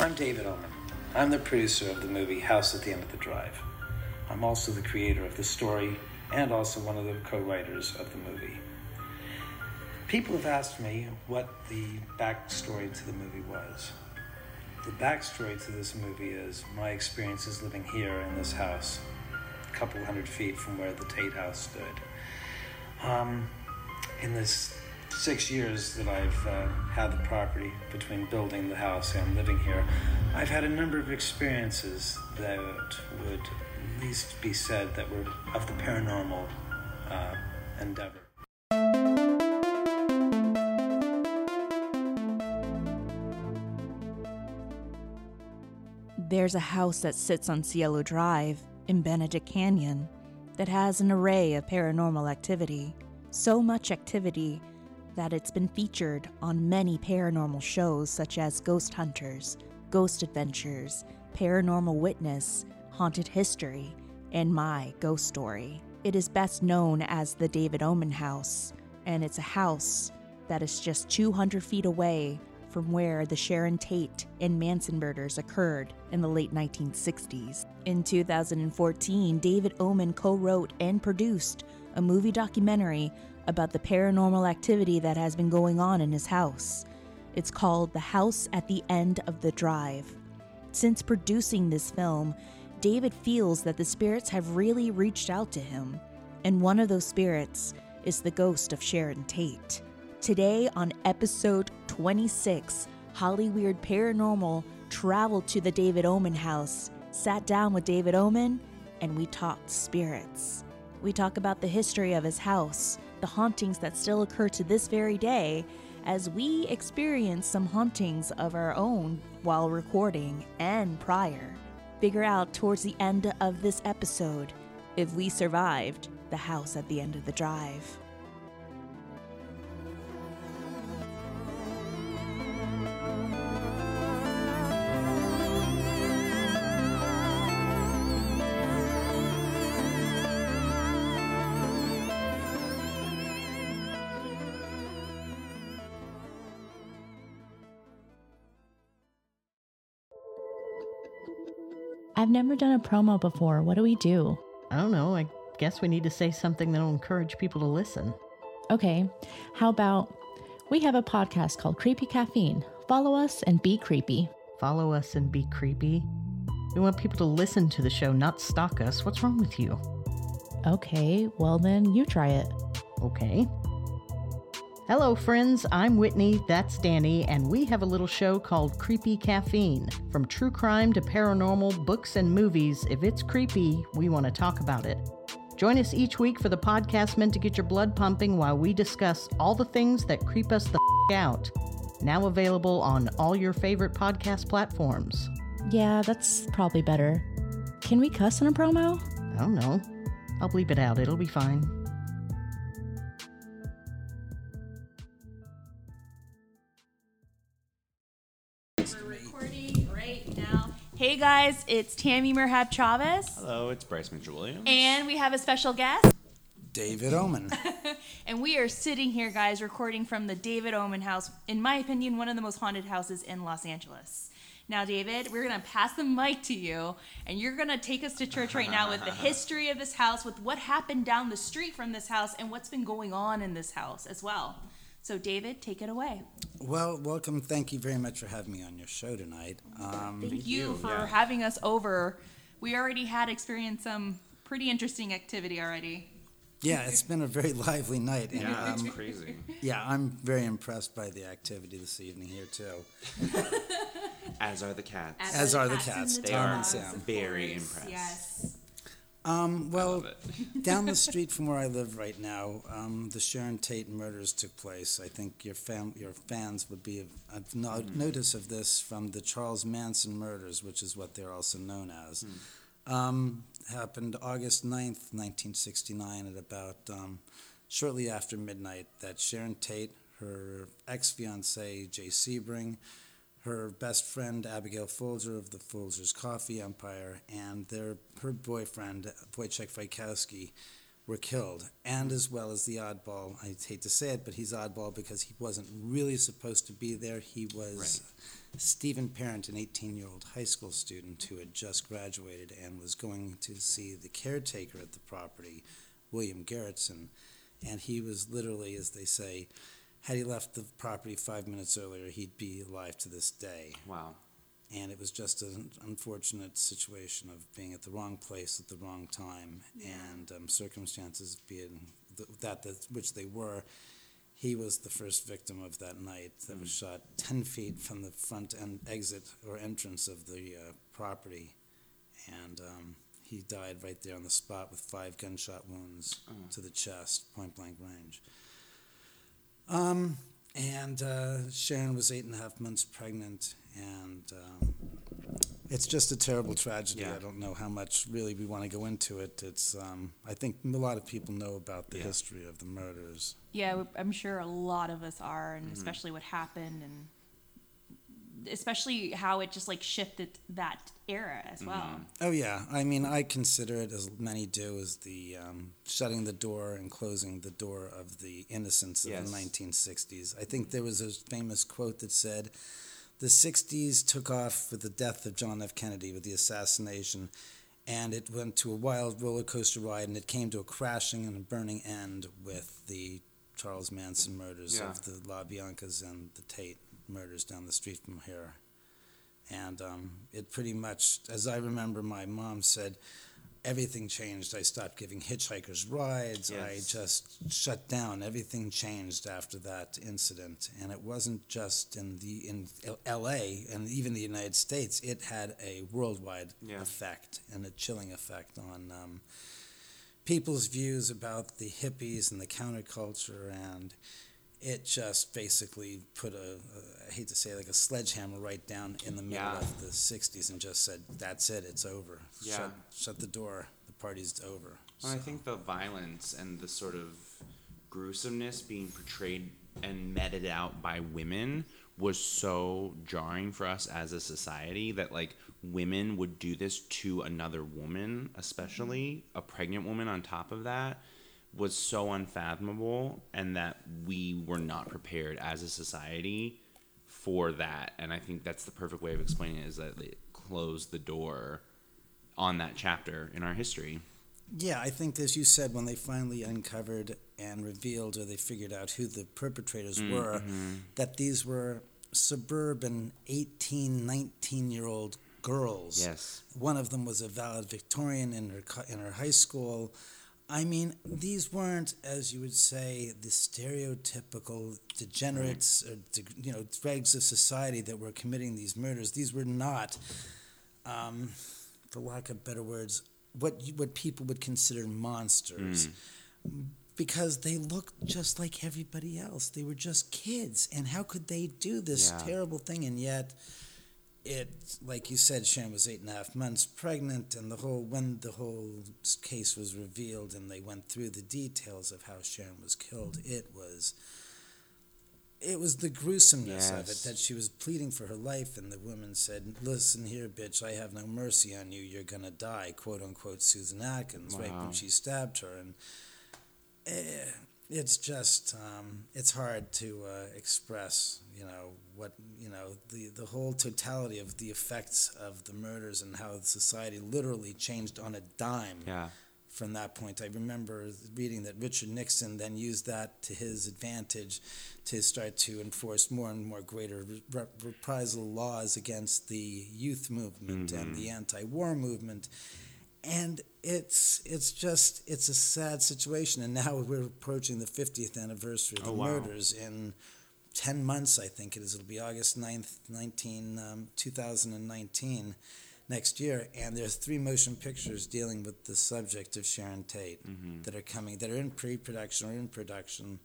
I'm David Oman. I'm the producer of the movie House at the End of the Drive. I'm also the creator of the story and also one of the co writers of the movie. People have asked me what the backstory to the movie was. The backstory to this movie is my experiences living here in this house, a couple hundred feet from where the Tate House stood. Um, in this six years that I've uh, had the property between building the house and living here, I've had a number of experiences that would at least be said that were of the paranormal uh, endeavor. There's a house that sits on Cielo Drive in Benedict Canyon that has an array of paranormal activity. So much activity that it's been featured on many paranormal shows such as Ghost Hunters, Ghost Adventures, Paranormal Witness, Haunted History, and My Ghost Story. It is best known as the David Oman House, and it's a house that is just 200 feet away from where the Sharon Tate and Manson murders occurred in the late 1960s. In 2014, David Oman co wrote and produced a movie documentary about the paranormal activity that has been going on in his house. It's called The House at the End of the Drive. Since producing this film, David feels that the spirits have really reached out to him, and one of those spirits is the ghost of Sharon Tate. Today, on episode 26, Hollyweird Paranormal traveled to the David Oman house, sat down with David Oman, and we talked spirits. We talk about the history of his house, the hauntings that still occur to this very day, as we experience some hauntings of our own while recording and prior. Figure out towards the end of this episode if we survived the house at the end of the drive. I've never done a promo before. What do we do? I don't know. I guess we need to say something that'll encourage people to listen. Okay, how about we have a podcast called Creepy Caffeine. Follow us and be creepy. Follow us and be creepy. We want people to listen to the show, not stalk us. What's wrong with you? Okay, well then you try it. Okay. Hello, friends. I'm Whitney, that's Danny, and we have a little show called Creepy Caffeine. From true crime to paranormal, books, and movies, if it's creepy, we want to talk about it. Join us each week for the podcast meant to get your blood pumping while we discuss all the things that creep us the f- out. Now available on all your favorite podcast platforms. Yeah, that's probably better. Can we cuss in a promo? I don't know. I'll bleep it out, it'll be fine. Hey guys, it's Tammy Merhab Chavez, Hello, it's Bryce Mitchell Williams. and we have a special guest. David Oman. And we are sitting here, guys, recording from the David Oman house. In my opinion, one of the most haunted houses in Los Angeles. Now, David, we're going to pass the mic to you, and you're going to take us to church right now with the history of this house, with what happened down the street from this house, and what's been going on in this house as well. So, David, take it away. Well, welcome. Thank you very much for having me on your show tonight. Um, Thank, you, you, for yeah. having us over. We already had experienced some pretty interesting activity already. yeah, it's been a very lively night. And, yeah, it's um, crazy. yeah, I'm very impressed by the activity this evening here, too. As are the cats. As are the in cats, They Tom are and Sam. very impressed. Yes. Um, well, down the street from where I live right now, um, the Sharon Tate murders took place. I think your fam- your fans would be of no- notice of this from the Charles Manson murders, which is what they're also known as. Um, happened August 9th, 1969, at about um, shortly after midnight. That Sharon Tate, her ex fiance Jay Sebring, her best friend Abigail Folger of the Folger's Coffee Empire, and their her boyfriend Wojciech Wajkowski were killed, and as well as the oddball. I hate to say it, but he's oddball because he wasn't really supposed to be there. He was Right. Stephen Parent, an 18 year old high school student who had just graduated and was going to see the caretaker at the property, William Garretson. And he was literally, as they say, had he left the property five minutes earlier, he'd be alive to this day. Wow. And it was just an unfortunate situation of being at the wrong place at the wrong time and um, circumstances being th- that, that which they were. He was the first victim of that night that was shot 10 feet from the front end exit or entrance of the uh, property. And um, he died right there on the spot with five gunshot wounds Oh. to the chest, point blank range. Um, and uh, Sharon was eight and a half months pregnant, and um, it's just a terrible tragedy. Yeah. I don't know how much really we want to go into it. It's um, I think a lot of people know about the Yeah. history of the murders. Yeah, I'm sure a lot of us are, Mm-hmm. and especially what happened, and especially how it just like shifted that era as well. Mm-hmm. Oh yeah, I mean I consider it as many do as the um, shutting the door and closing the door of the innocence of Yes. the 1960s. I think there was a famous quote that said, "The 60s took off with the death of John F. Kennedy, with the assassination." And it went to a wild roller coaster ride, and it came to a crashing and a burning end with the Charles Manson murders Yeah. of the La Biancas and the Tate murders down the street from here. And um, it pretty much, as I remember, my mom said, everything changed. I stopped giving hitchhikers rides. I just shut down. Everything changed after that incident, and it wasn't just in the in L.A. and even the United States. It had a worldwide Yeah. effect and a chilling effect on um, people's views about the hippies and the counterculture and it just basically put a, a I hate to say it, like a sledgehammer right down in the middle Yeah. of the 60s and just said that's it it's over Yeah. shut, shut the door the party's over Well, I think the violence and the sort of gruesomeness being portrayed and meted out by women was so jarring for us as a society that like women would do this to another woman, especially a pregnant woman on top of that was so unfathomable and that we were not prepared as a society for that and i think that's the perfect way of explaining it is that it closed the door on that chapter in our history Yeah, I think as you said, when they finally uncovered and revealed, or they figured out who the perpetrators Mm, were, mm-hmm. that these were suburban 18, 19 year old girls. Yes. One of them was a valedictorian in her in her high school. I mean, these weren't, as you would say, the stereotypical degenerates or you know dregs of society that were committing these murders. These were not, um, for lack of better words, what you, what people would consider monsters. Because they looked just like everybody else. They were just kids. And how could they do this Yeah. terrible thing? And yet, it like you said sharon was eight and a half months pregnant and the whole when the whole case was revealed and they went through the details of how sharon was killed it was it was the gruesomeness of it that she was pleading for her life and the woman said listen here bitch i have no mercy on you. You're gonna die quote unquote susan atkins right Wow. when she stabbed her. And eh, it's just um, it's hard to uh, express you know what you know the the whole totality of the effects of the murders and how society literally changed on a dime Yeah. from that point. I remember reading that Richard Nixon then used that to his advantage to start to enforce more and more greater re- reprisal laws against the youth movement and mm-hmm. the anti-war movement. And it's it's just it's a sad situation. And now we're approaching the 50th anniversary of oh, the Oh, wow. murders in 10 months, I think it is. It'll be August 9th, 19, um, 2019 next year, and there's three motion pictures dealing with the subject of Sharon Tate that are coming, that are in pre-production or in production.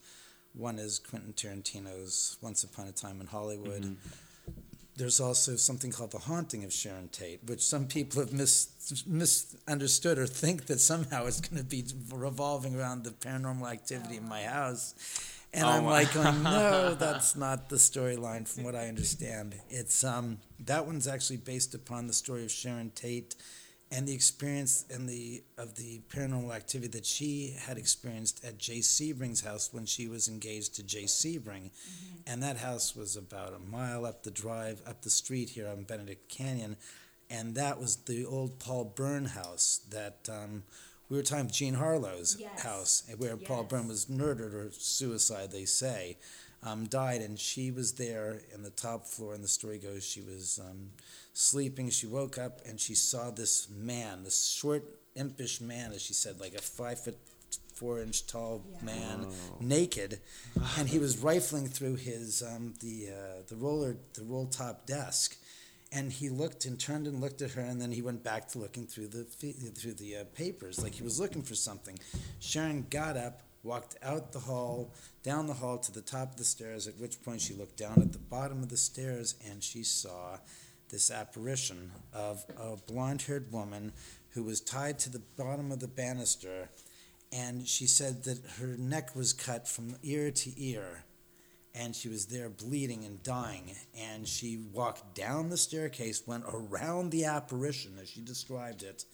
One is Quentin Tarantino's Once Upon a Time in Hollywood. There's also something called The Haunting of Sharon Tate, which some people have mis- misunderstood or think that somehow it's going to be revolving around the paranormal activity in my house. And Oh, I'm like, going, no, that's not the storyline from what I understand. It's um, that one's actually based upon the story of Sharon Tate and the experience and the of the paranormal activity that she had experienced at Jay Sebring's house when she was engaged to Jay Sebring, and that house was about a mile up the drive up the street here on Benedict Canyon, and that was the old Paul Bern house that. Um, we were talking Jean Harlow's Yes. house, where Paul Yes. Bern was murdered or suicide, they say, um, died, and she was there in the top floor. And the story goes she was um, sleeping. She woke up and she saw this man, this short, impish man, as she said, like a five foot four inch tall man, naked, and he was rifling through his um, the uh, the roller the roll top desk. And he looked and turned and looked at her, and then he went back to looking through the through the uh, papers, like he was looking for something. Sharon got up, walked out the hall, down the hall to the top of the stairs. At which point she looked down at the bottom of the stairs, and she saw this apparition of a blonde-haired woman who was tied to the bottom of the banister, and she said that her neck was cut from ear to ear and she was there bleeding and dying. And she walked down the staircase, went around the apparition as she described it,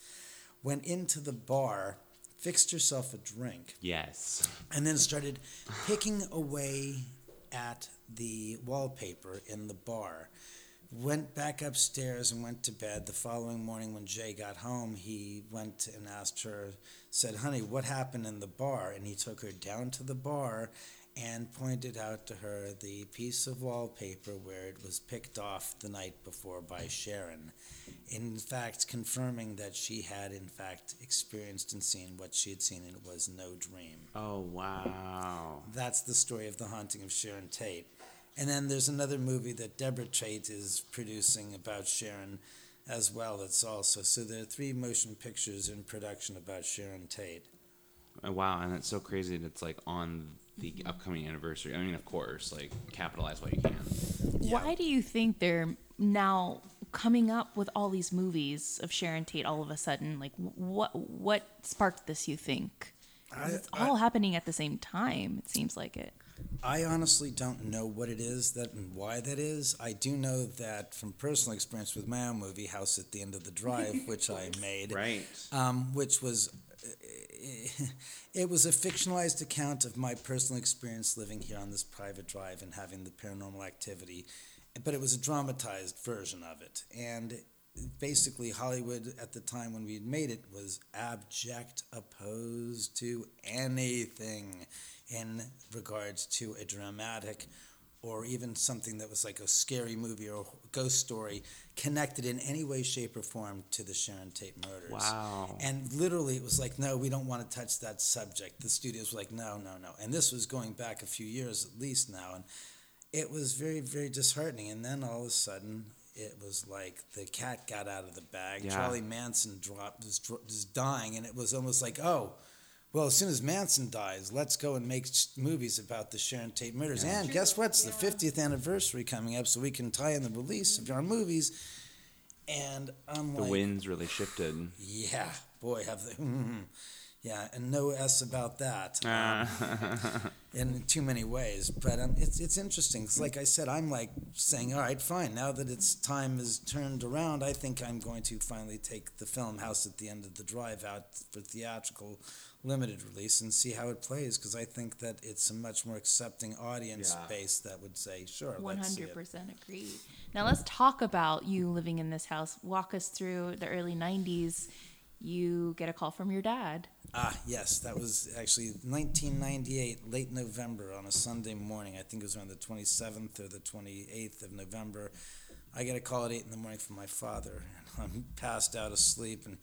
went into the bar, fixed herself a drink, Yes. and then started picking away at the wallpaper in the bar. Went back upstairs and went to bed. The following morning, when Jay got home, he went and asked her, said, Honey, what happened in the bar? And he took her down to the bar and pointed out to her the piece of wallpaper where it was picked off the night before by Sharon. In fact, confirming that she had, in fact, experienced and seen what she had seen, and it was no dream. Oh wow. That's the story of the haunting of Sharon Tate. And then there's another movie that Debra Tate is producing about Sharon as well. That's also so there are three motion pictures in production about Sharon Tate. Oh, wow, and it's so crazy that it's like on the upcoming anniversary. I mean, of course, like capitalize while you can. Why do you think they're now coming up with all these movies of Sharon Tate all of a sudden? Like, what what sparked this? You think? 'Cause I- it's all happening at the same time. It seems like it. I honestly don't know what it is that and why that is. I do know that from personal experience with my own movie, House at the End of the Drive, which I made, Right. um, which was it was a fictionalized account of my personal experience living here on this private drive and having the paranormal activity, but it was a dramatized version of it. And basically, Hollywood at the time when we had made it was abject opposed to anything in regards to a dramatic or even something that was like a scary movie or a ghost story connected in any way, shape, or form to the Sharon Tate murders. Wow. And literally, it was like, no, we don't want to touch that subject. The studios were like, no, no, no. And this was going back a few years at least now. And it was very, very disheartening. And then all of a sudden, it was like the cat got out of the bag. Yeah. Charlie Manson dropped, was, was dying. And it was almost like, oh, well, as soon as Manson dies, let's go and make movies about the Sharon Tate murders. And guess what? It's the 50th anniversary coming up, so we can tie in the release of our movies. And I'm The like, winds really shifted. yeah, boy, have they. Hmm, hmm. Yeah, and no s about that Ah. in too many ways. But um, it's it's interesting. 'cause like I said, I'm like saying, all right, fine. Now that its time is turned around, I think I'm going to finally take the film House at the End of the Drive out for theatrical limited release and see how it plays. Because I think that it's a much more accepting audience Yeah. base that would say, sure, One let's see hundred it. percent agree. Now let's talk about you living in this house. Walk us through the early '90s. You get a call from your dad. Ah, yes, that was actually 1998, late November on a Sunday morning. I think it was around the 27th or the 28th of November. I get a call at 8 in the morning from my father, and I'm passed out asleep, and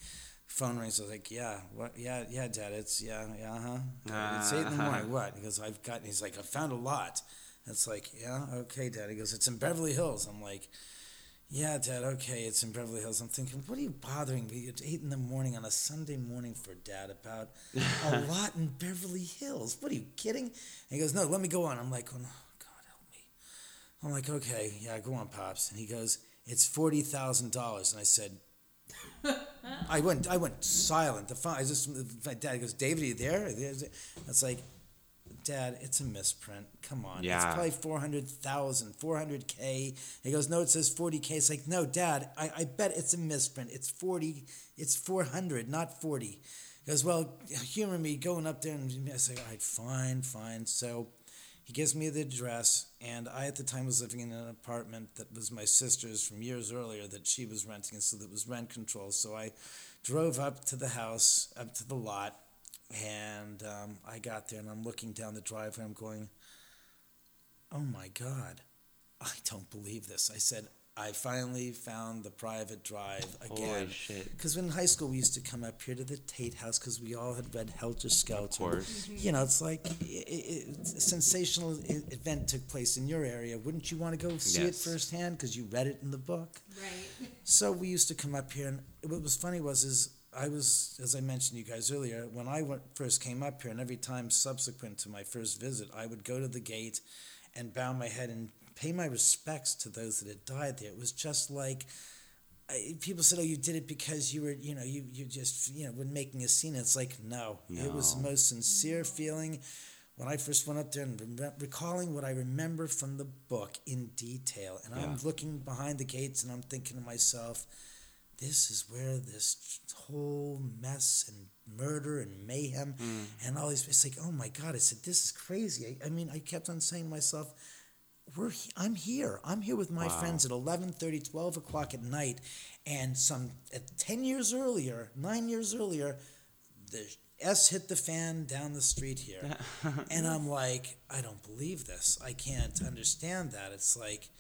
phone rings. I was like, yeah, what? Yeah, yeah, Dad, it's, yeah, yeah, uh-huh. It's 8 in the morning, what? He goes, I've got, he's like, I found a lot. It's like, yeah, okay, Dad. He goes, it's in Beverly Hills. I'm like, yeah, Dad, okay, it's in Beverly Hills. I'm thinking, what are you bothering me at 8 in the morning on a Sunday morning for Dad about a lot in Beverly Hills? What are you kidding? And he goes, no, let me go on. I'm like, oh, no, God, help me. I'm like, okay, yeah, go on, Pops. And he goes, it's $40,000. And I said, I went, I went silent. The phone, I just, my dad goes, David, are you there? It's like, Dad, it's a misprint. Come on. It's probably 400,000, 400K. He goes, No, it says 40K. It's like, No, Dad, I, I bet it's a misprint. It's 40, it's 400, not 40. He goes, Well, humor me going up there. And I say, All right, fine, fine. So he gives me the address, and I at the time was living in an apartment that was my sister's from years earlier that she was renting, and so that was rent control. So I drove up to the house, up to the lot, and um, I got there, and I'm looking down the driveway. I'm going, "Oh my God, I don't believe this." I said, "I finally found the private drive again." Holy shit. Because in high school we used to come up here to the Tate House because we all had read Helter Skelter. Of course. You know, it's like a sensational event took place in your area. Wouldn't you want to go see it firsthand because you read it in the book? Right. So we used to come up here, and what was funny was is I was, as I mentioned to you guys earlier, when I went, first came up here, and every time subsequent to my first visit, I would go to the gate and bow my head and pay my respects to those that had died there. It was just like I, people said, "Oh, you did it because you were, you know, you you just, you know, were making a scene." It's like, no, it was the most sincere feeling when I first went up there and rem- recalling what I remember from the book in detail. And I'm looking behind the gates and I'm thinking to myself, this is where this whole mess and murder and mayhem Mm. and all these. It's like, oh my God! I said, this is crazy. I, I mean, I kept on saying to myself, we're I'm here. I'm here with my Wow. friends at 11:30, 12 o'clock at night, and some at 10 years earlier, nine years earlier, the S hit the fan down the street here, and I'm like, I don't believe this. I can't understand that. It's like.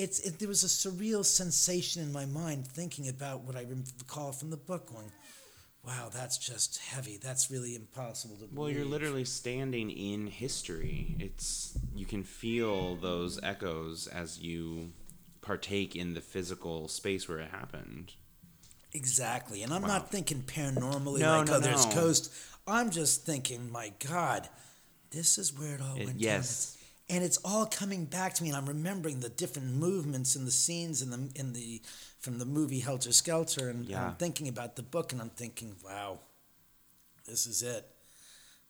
It's it, there was a surreal sensation in my mind thinking about what I recall from the book, going, "Wow, that's just heavy. That's really impossible to believe." Well, you're literally standing in history. It's you can feel those echoes as you partake in the physical space where it happened. Exactly. And I'm Wow. not thinking paranormally No, like, no, there's no. ghosts. I'm just thinking, my God, this is where it all It- went yes. down. And it's all coming back to me, and I'm remembering the different movements and the scenes in the in the from the movie Helter Skelter, and Yeah. I'm thinking about the book, and I'm thinking, wow, this is it.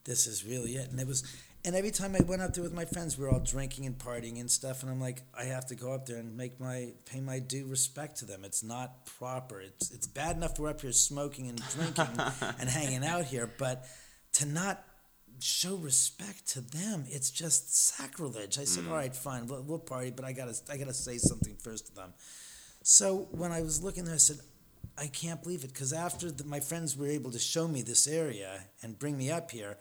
This is really it. And it was, and every time I went up there with my friends, we were all drinking and partying and stuff, and I'm like, I have to go up there and make my pay my due respect to them. It's not proper. It's it's bad enough we're up here smoking and drinking and hanging out here, but to not show respect to them, it's just sacrilege. I said, mm. all right, fine, we'll, we'll party, but I gotta I gotta say something first to them. So when I was looking there, I said, I can't believe it because after the, my friends were able to show me this area and bring me up here,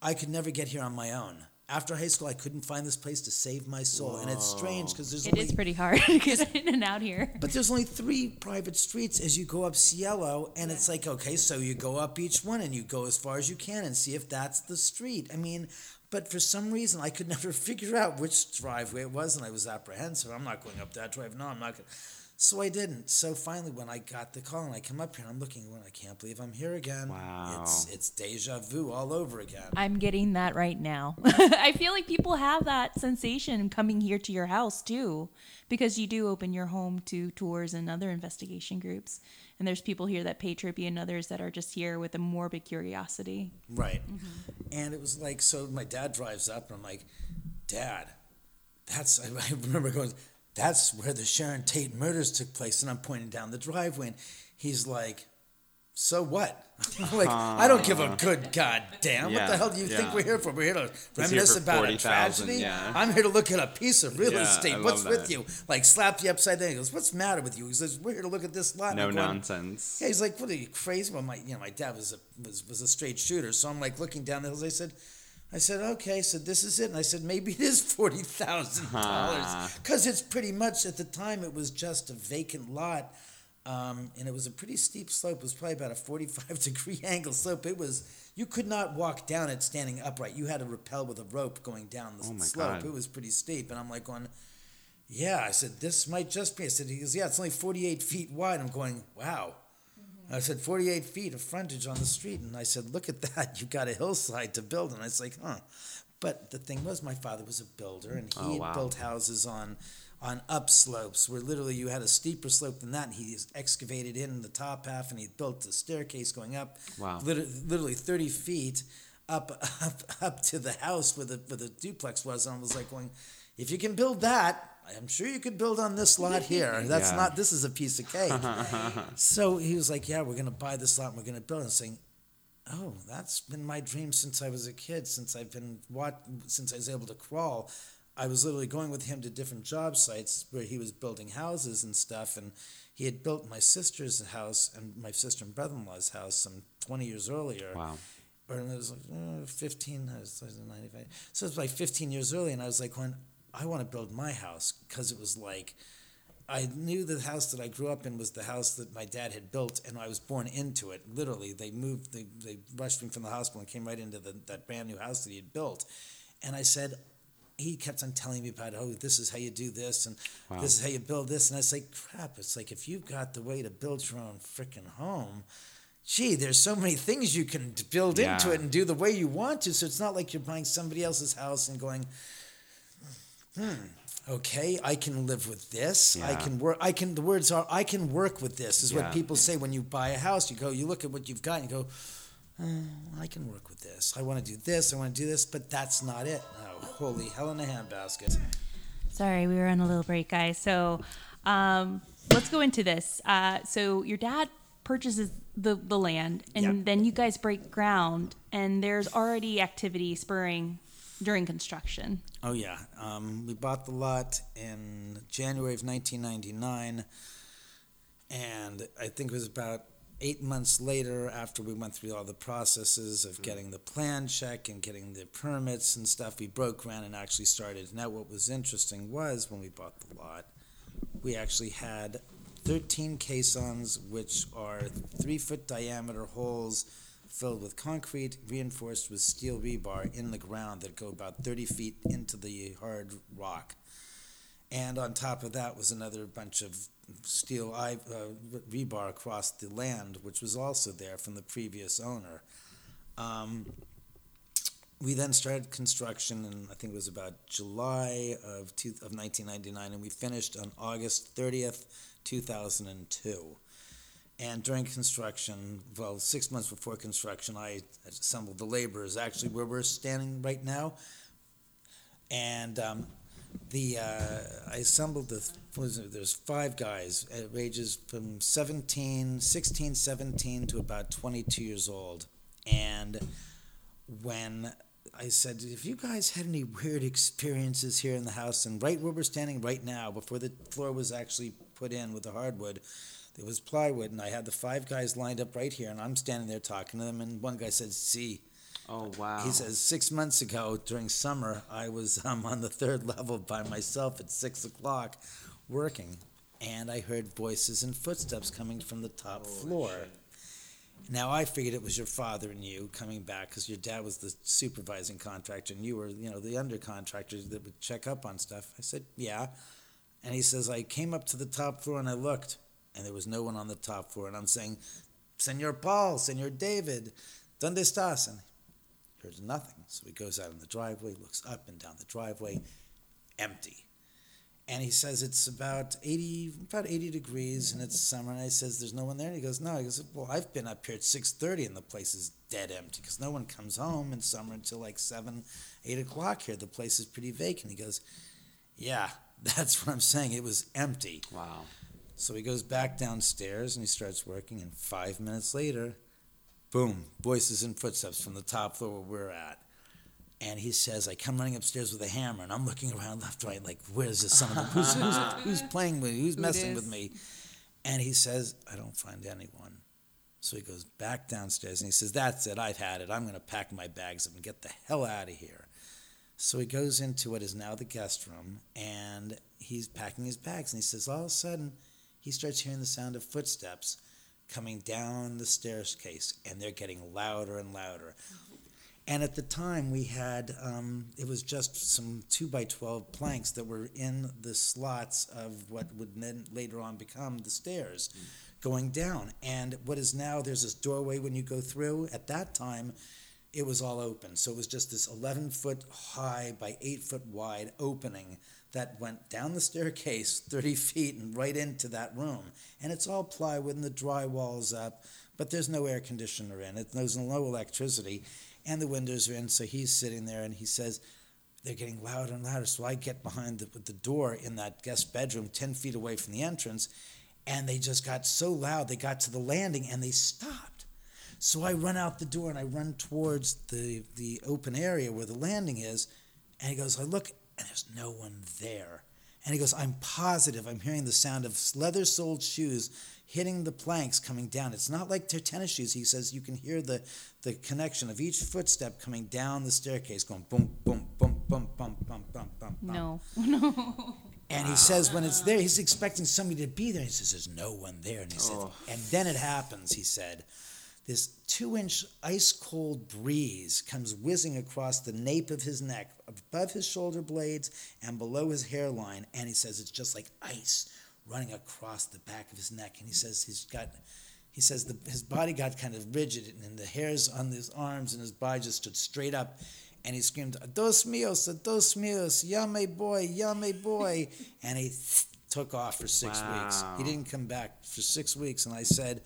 I could never get here on my own. After high school, I couldn't find this place to save my soul, and it's strange because there's It only is pretty hard to get in and out here. but there's only three private streets as you go up Cielo, and it's like, okay, so you go up each one and you go as far as you can and see if that's the street. I mean, but for some reason, I could never figure out which driveway it was, and I was apprehensive. I'm not going up that drive. No, I'm not going. So I didn't. So finally, when I got the call and I come up here, I'm looking, well, I can't believe I'm here again. Wow. It's it's deja vu all over again. I'm getting that right now. I feel like people have that sensation coming here to your house too, because you do open your home to tours and other investigation groups. And there's people here that pay tribute and others that are just here with a morbid curiosity. Right. Mm-hmm. And it was like, so my dad drives up, and I'm like, Dad, that's, I, I remember going, that's where the Sharon Tate murders took place. And I'm pointing down the driveway, and he's like, so what? Like, I don't give a good goddamn. What the hell do you think we're here for? We're here to reminisce for about a 40,000, tragedy. yeah. I'm here to look at a piece of real Yeah, estate. What's with you? Like, slapped you upside down. He goes, What's the matter with you? He says, We're here to look at this lot. No going, nonsense. yeah, he's like, "What are you crazy?" Well, my you know my dad was a was, was a straight shooter, so I'm like looking down the hills. I said, I said, okay, so this is it, and I said maybe it is forty thousand dollars because it's pretty much at the time it was just a vacant lot, um, and it was a pretty steep slope. It was probably about a forty-five degree angle slope. It was you could not walk down it standing upright. You had to rappel with a rope going down the Oh slope. God. It was pretty steep, and I'm like going. Yeah, I said, this might just be. I said, he goes, yeah, it's only 48 feet wide. I'm going, wow. I said, 48 feet of frontage on the street. And I said, look at that. You've got a hillside to build. And I was like, huh. But the thing was, my father was a builder, and he Oh, wow. built houses on on upslopes where literally you had a steeper slope than that. And he excavated in the top half, and he built a staircase going up, Wow. lit- literally 30 feet. up up up to the house where the where the duplex was, and I was like going, if you can build that. I'm sure you could build on this lot here. That's Yeah. not. This is a piece of cake. so he was like, "Yeah, we're gonna buy this lot. and We're gonna build." it. And saying, "Oh, that's been my dream since I was a kid. Since I've been what since I was able to crawl." I was literally going with him to different job sites where he was building houses and stuff, and he had built my sister's house and my sister and brother-in-law's house some 20 years earlier Wow. or it was like uh, 15, I was, I was 95. So it was like 15 years early, and I was like, when I want to build my house, because it was like, I knew the house that I grew up in was the house that my dad had built, and I was born into it. Literally, they moved, they, they rushed me from the hospital and came right into the, that brand new house that he had built. And I said, he kept on telling me about, oh, this is how you do this, and Wow. this is how you build this. And I was like, crap, it's like if you've got the way to build your own freaking home, gee, there's so many things you can build into it and do the way you want to. So it's not like you're buying somebody else's house and going, hmm, okay, I can live with this. I can work. I can. The words are, I can work with this. Is Yeah. what people say when you buy a house. You go, you look at what you've got, and you go, "Oh, I can work with this. I want to do this. I want to do this. But that's not it. Oh, holy hell in a handbasket. Sorry, we were on a little break, guys. So um, let's go into this. Uh, so your dad purchases the, the land, and Yeah. then you guys break ground, and there's already activity spurring during construction. Oh yeah, um, we bought the lot in January of 1999, and I think it was about eight months later after we went through all the processes of getting the plan check and getting the permits and stuff, we broke ground and actually started. Now, what was interesting was when we bought the lot, we actually had 13 caissons, which are three foot diameter holes filled with concrete reinforced with steel rebar in the ground that go about 30 feet into the hard rock. And on top of that was another bunch of steel uh, rebar across the land, which was also there from the previous owner. Um, we then started construction, and I think it was about July of, two, of 1999, and we finished on August 30th, 2002. And during construction, well, six months before construction, I assembled the laborers, actually where we're standing right now. And um, the uh, I assembled the there's five guys at ages from 17, 16, 17 to about 22 years old. And when I said, if you guys had any weird experiences here in the house, and right where we're standing right now, before the floor was actually put in with the hardwood, there was plywood, and I had the five guys lined up right here, and I'm standing there talking to them, and one guy said, "See." Oh wow. He says six months ago during summer, I was um, on the third level by myself at six o'clock, working, and I heard voices and footsteps coming from the top floor. Now I figured it was your father and you coming back because your dad was the supervising contractor and you were, you know, the under contractors that would check up on stuff. I said, yeah, and he says I came up to the top floor and I looked, and there was no one on the top floor, and I'm saying, Senor Paul, Senor David, donde estás? And there's nothing. So he goes out in the driveway, looks up and down the driveway, empty. And he says it's about 80, about 80 degrees and it's summer. And I says, there's no one there. And he goes, no. He goes, well, I've been up here at 6.30 and the place is dead empty because no one comes home in summer until like 7, 8 o'clock here. The place is pretty vacant. He goes, yeah, that's what I'm saying. It was empty. wow. So he goes back downstairs and he starts working. And five minutes later, boom, voices and footsteps from the top floor where we're at. And he says, I come running upstairs with a hammer, and I'm looking around left, right, like, where's this son of a who's, who's, who's playing with me? Who's messing with me? And he says, I don't find anyone. So he goes back downstairs and he says, That's it, I've had it. I'm going to pack my bags up and get the hell out of here. So he goes into what is now the guest room and he's packing his bags. And he says, All of a sudden, he starts hearing the sound of footsteps coming down the staircase, and they're getting louder and louder. And at the time, we had um, it was just some two by twelve planks that were in the slots of what would then later on become the stairs, going down. And what is now there's this doorway when you go through. At that time, it was all open, so it was just this eleven foot high by eight foot wide opening that went down the staircase 30 feet and right into that room. And it's all plywood and the drywall's up, but there's no air conditioner in it. There's no electricity. and the windows are in. So he's sitting there, and he says, they're getting louder and louder. So I get behind the, the door in that guest bedroom, 10 feet away from the entrance, and they just got so loud, they got to the landing and they stopped. So I run out the door and I run towards the, the open area where the landing is, and he goes, I look, and there's no one there. And he goes, I'm positive I'm hearing the sound of leather soled shoes hitting the planks coming down. It's not like their tennis shoes. He says you can hear the, the connection of each footstep coming down the staircase, going boom, boom, boom, boom, boom, boom, boom, boom. No, no. And he says when it's there, he's expecting somebody to be there. He says there's no one there. And he said, oh. and then it happens. He said, this two-inch ice-cold breeze comes whizzing across the nape of his neck, above his shoulder blades and below his hairline. And he says it's just like ice running across the back of his neck. And he says he's got, he says the, his body got kind of rigid and the hairs on his arms and his body just stood straight up. And he screamed, Dos míos, dos míos, llame boy, llame boy. and he took off for six Wow. weeks. He didn't come back for six weeks. And I said,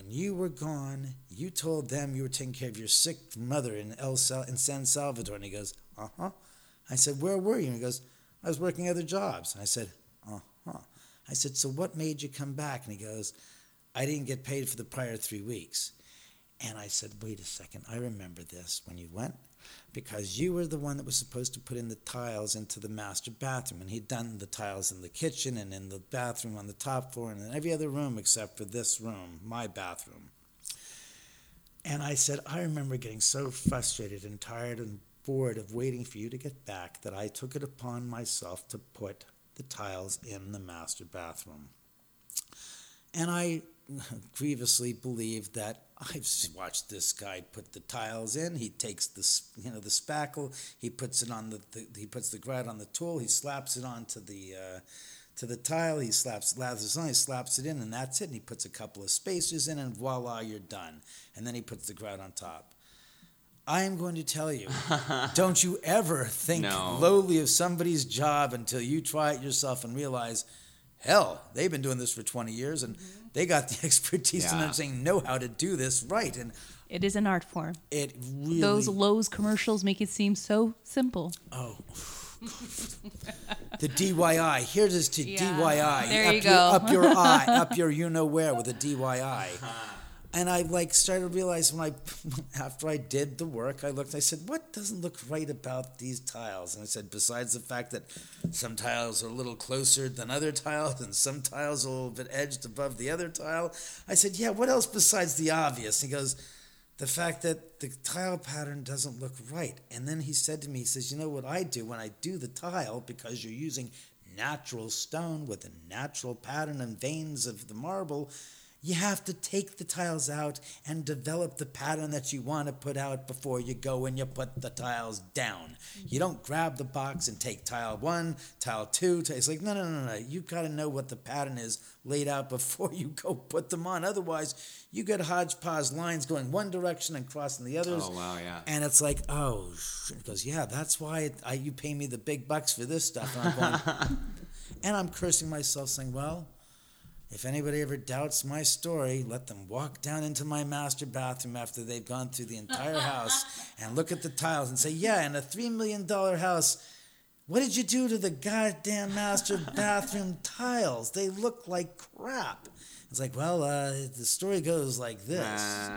when you were gone, you told them you were taking care of your sick mother in El Sal- in San Salvador. And he goes, uh huh. I said, where were you? And he goes, I was working other jobs. And I said, uh huh. I said, so what made you come back? And he goes, I didn't get paid for the prior three weeks. And I said, wait a second, I remember this when you went because you were the one that was supposed to put in the tiles into the master bathroom. And he'd done the tiles in the kitchen and in the bathroom on the top floor and in every other room except for this room, my bathroom. And I said, I remember getting so frustrated and tired and bored of waiting for you to get back that I took it upon myself to put the tiles in the master bathroom. And I grievously believe that I've watched this guy put the tiles in. He takes the you know the spackle, he puts it on the, the he puts the grout on the tool, he slaps it onto the uh, to the tile, he slaps lathers on, he slaps it in, and that's it. And he puts a couple of spacers in, and voila, you're done. And then he puts the grout on top. I am going to tell you, don't you ever think No. lowly of somebody's job until you try it yourself and realize, hell, they've been doing this for 20 years and mm-hmm. they got the expertise and Yeah. understanding, know how to do this right. And It is an art form. it really. Those Lowe's commercials make it seem so simple. Oh. the DYI. Here's this to Yeah. DYI. There up you your, go. Up your eye, up your you know where with a DYI. Uh-huh. And I like started to realize when I, after I did the work, I looked. I said, "What doesn't look right about these tiles?" And I said, besides the fact that some tiles are a little closer than other tiles, and some tiles are a little bit edged above the other tile, I said, "Yeah, what else besides the obvious?" He goes, the fact that the tile pattern doesn't look right. And then he said to me, he says, You know what I do when I do the tile, because you're using natural stone with a natural pattern and veins of the marble, you have to take the tiles out and develop the pattern that you want to put out before you go and you put the tiles down. You mm-hmm. don't grab the box and take tile one, tile two. ti- It's like, no, no, no, no. You've got to know what the pattern is laid out before you go put them on. Otherwise, you get hodgepodge lines going one direction and crossing the others. Oh wow, yeah. And it's like, oh, sh-" he goes, yeah, that's why it, I, you pay me the big bucks for this stuff. And I'm going, and I'm cursing myself, saying, well, if anybody ever doubts my story, let them walk down into my master bathroom after they've gone through the entire house and look at the tiles and say, yeah, in a $3 million house, what did you do to the goddamn master bathroom tiles? They look like crap. It's like, well, uh, the story goes like this.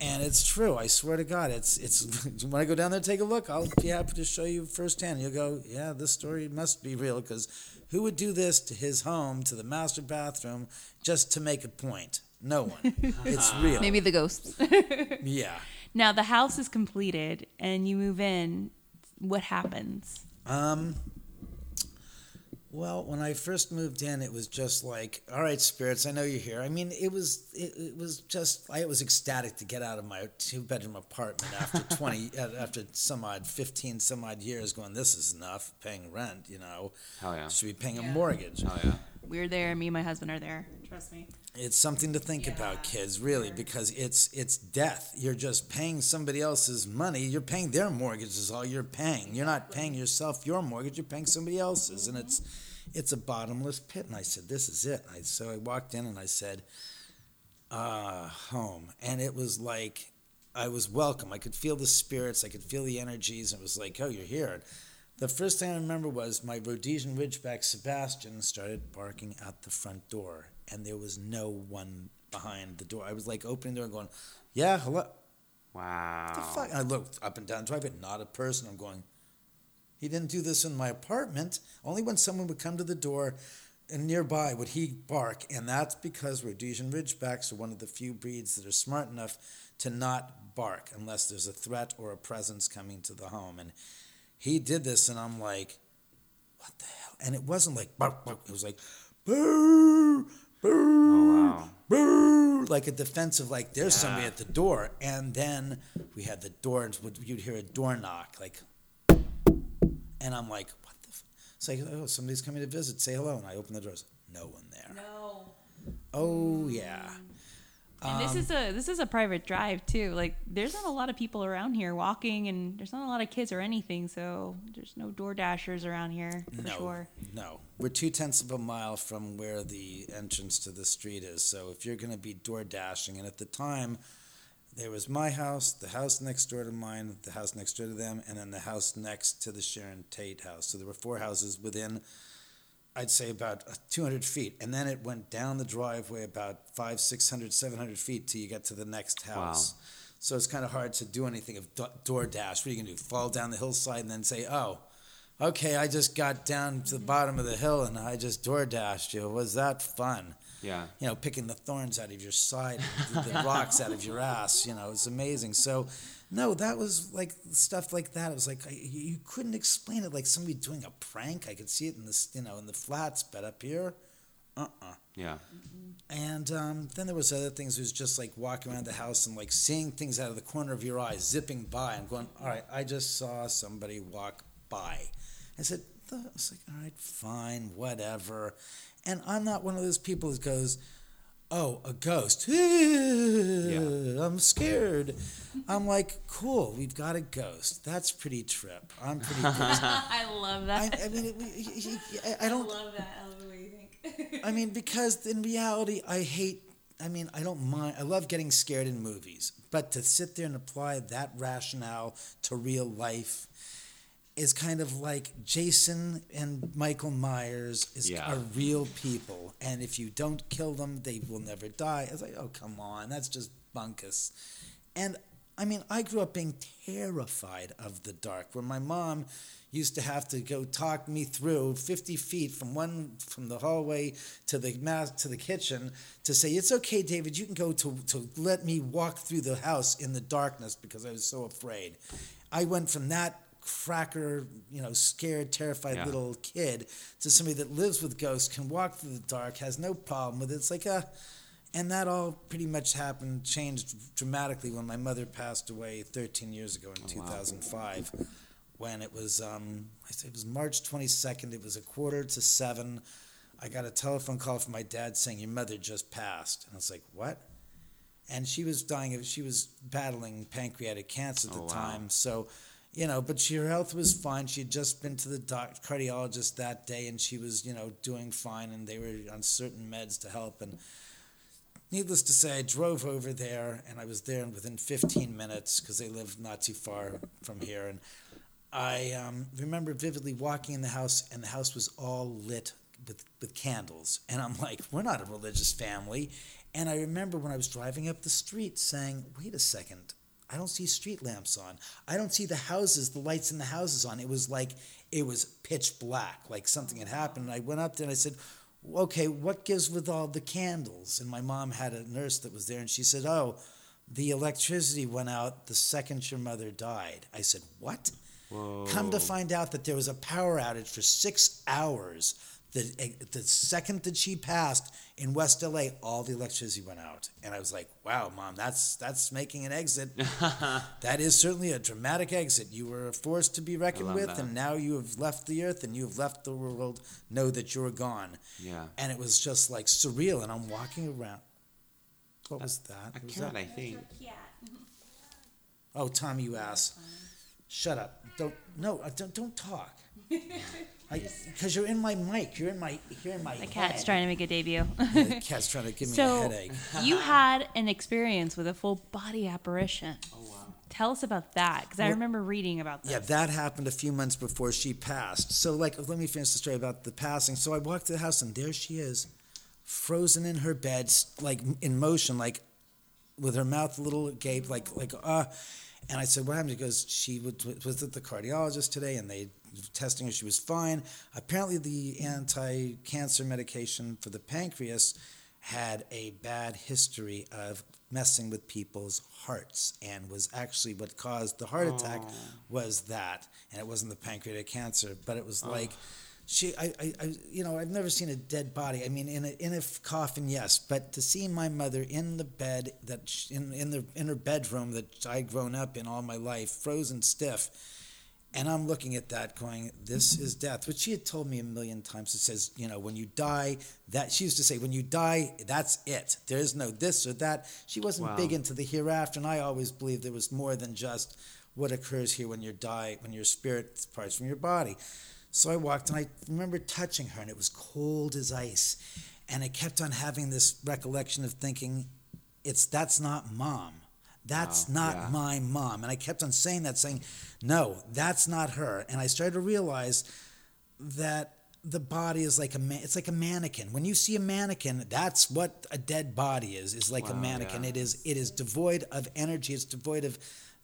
And it's true. I swear to God, it's it's. when I go down there, and take a look. I'll be happy to show you firsthand. You'll go, yeah, this story must be real because who would do this to his home, to the master bathroom, just to make a point? No one. it's real. Maybe the ghosts. Yeah. now the house is completed and you move in. What happens? Um. Well, when I first moved in, it was just like, all right, spirits, I know you're here. I mean, it was it, it was just I was ecstatic to get out of my two bedroom apartment after twenty uh, after some odd fifteen some odd years, going, this is enough paying rent, you know. Hell yeah. Should be paying a mortgage. oh yeah. We're there. Me and my husband are there. Trust me. It's something to think about, kids, really, because it's it's death. You're just paying somebody else's money. You're paying their mortgage is all you're paying. You're not paying yourself your mortgage. You're paying somebody else's, and it's it's a bottomless pit. And I said, "This is it." I, so I walked in and I said, "Uh, home," and it was like I was welcome. I could feel the spirits. I could feel the energies. It was like, oh, you're here. The first thing I remember was my Rhodesian Ridgeback Sebastian started barking at the front door, and there was no one behind the door. I was like opening the door and going, yeah, hello. Wow. The fuck? I looked up and down the driveway, not a person. I'm going, he didn't do this in my apartment. Only when someone would come to the door and nearby would he bark. And that's because Rhodesian Ridgebacks are one of the few breeds that are smart enough to not bark unless there's a threat or a presence coming to the home. And he did this, and I'm like, what the hell? And it wasn't like bark, bark. It was like, boo, boo, Oh, wow. like a defensive, like there's somebody at the door. And then we had the door, and would- you'd hear a door knock, like, and I'm like, what the? F-? It's like, oh, somebody's coming to visit. Say hello. And I open the doors. No one there. No. Oh yeah. And this um, is a this is a private drive too. Like there's not a lot of people around here walking, and there's not a lot of kids or anything. So there's no door dashers around here for no, sure. no. We're two tenths of a mile from where the entrance to the street is. So if you're going to be door dashing, and at the time, there was my house, the house next door to mine, the house next door to them, and then the house next to the Sharon Tate house. So there were four houses within, I'd say about uh, 200 feet. And then it went down the driveway about five, 600, 700 feet till you get to the next house. So it's kind of hard to do anything of do- door dash. What are you going to do? Fall down the hillside and then say, oh, okay, I just got down to the bottom of the hill and I just door dashed you. Was that fun? Yeah. You know, picking the thorns out of your side, the rocks out of your ass. You know, it's amazing. So, no, that was like stuff like that. It was like I, you couldn't explain it like somebody doing a prank. I could see it in the you know in the flats, but up here, uh uh Yeah. and um, then there was other things. It was just like walking around the house and like seeing things out of the corner of your eye, zipping by, and going, "All right, I just saw somebody walk by." I said, "I was like, all right, fine, whatever." And I'm not one of those people that goes, "Oh, a ghost! yeah. I'm scared." I'm like, "Cool, we've got a ghost. That's pretty trip. I'm pretty." Good. I love that. I mean, it, he- he- I- I don't. I love that. I love the way you think. I mean, because in reality, I hate. I mean, I don't mind. I love getting scared in movies, but to sit there and apply that rationale to real life is kind of like Jason and Michael Myers is Yeah. are real people, and if you don't kill them, they will never die. It's like, oh come on, that's just bunkus. And I mean, I grew up being terrified of the dark, where my mom used to have to go talk me through 50 feet from one from the hallway to the mas- to the kitchen to say it's okay david you can go to, to let me walk through the house in the darkness because i was so afraid i went from that cracker you know scared terrified Yeah. little kid to somebody that lives with ghosts can walk through the dark has no problem with it it's like a and that all pretty much happened, changed dramatically when my mother passed away 13 years ago in 2005. When it was, um, I say it was March 22nd. It was a quarter to seven. I got a telephone call from my dad saying your mother just passed, and I was like, what? And she was dying of, she was battling pancreatic cancer at the Oh, wow. time. So, you know, but she, her health was fine. She had just been to the doc, cardiologist that day, and she was, you know, doing fine, and they were on certain meds to help. And needless to say, I drove over there, and I was there within 15 minutes because they live not too far from here. And I um, remember vividly walking in the house, and the house was all lit with, with candles. And I'm like, we're not a religious family. And I remember when I was driving up the street saying, wait a second, I don't see street lamps on. I don't see the houses, the lights in the houses on. It was like, it was pitch black, like something had happened. And I went up there and I said, okay, what gives with all the candles? And my mom had a nurse that was there, and she said, oh, the electricity went out the second your mother died. I said, what? Come to find out that there was a power outage for six hours. The, eh, the second that she passed in West LA, all the electricity went out, and I was like, "Wow, mom, that's that's making an exit. that is certainly a dramatic exit. You were a force to be reckoned with, that. and now you have left the earth and you have left the world. Know that you're gone." Yeah. And it was just like surreal, and I'm walking around. What was that? A Was cat, that- I think. Oh, Tommy, you ass. Shut up. Don't no. uh, Don't don't talk. Because you're in my mic. You're in my. You're in my. The cat's head. trying to make a debut. Yeah, the cat's trying to give me a so headache. you had an experience with a full body apparition. Oh wow. tell us about that because I remember reading about that. Yeah, that happened a few months before she passed. So, like, let me finish the story about the passing. So, I walked to the house, and there she is, frozen in her bed, like in motion, like with her mouth a little agape, like, like, uh. And I said, "What happened?" She goes, "She was, was at the cardiologist today, and they testing her. She was fine. Apparently, the anti-cancer medication for the pancreas had a bad history of messing with people's hearts, and was actually what caused the heart attack oh. was that, and it wasn't the pancreatic cancer, but it was like." She, I, I, I, you know, I've never seen a dead body. I mean, in a in a coffin, yes, but to see my mother in the bed that sh in in the in her bedroom that I'd grown up in all my life, frozen stiff, and I'm looking at that, going, "This is death," which she had told me a million times. It says, you know, when you die, that she used to say, when you die, that's it. There is no this or that. She wasn't Wow. big into the hereafter, and I always believed there was more than just what occurs here when you die, when your spirit parts from your body. So I walked and I remember touching her, and it was cold as ice. And I kept on having this recollection of thinking, it's that's not mom. That's Wow, not yeah. my mom. And I kept on saying that, saying, no, that's not her. And I started to realize that the body is like a man, it's like a mannequin. When you see a mannequin, that's what a dead body is, is like a mannequin. yeah. It is it is devoid of energy, it's devoid of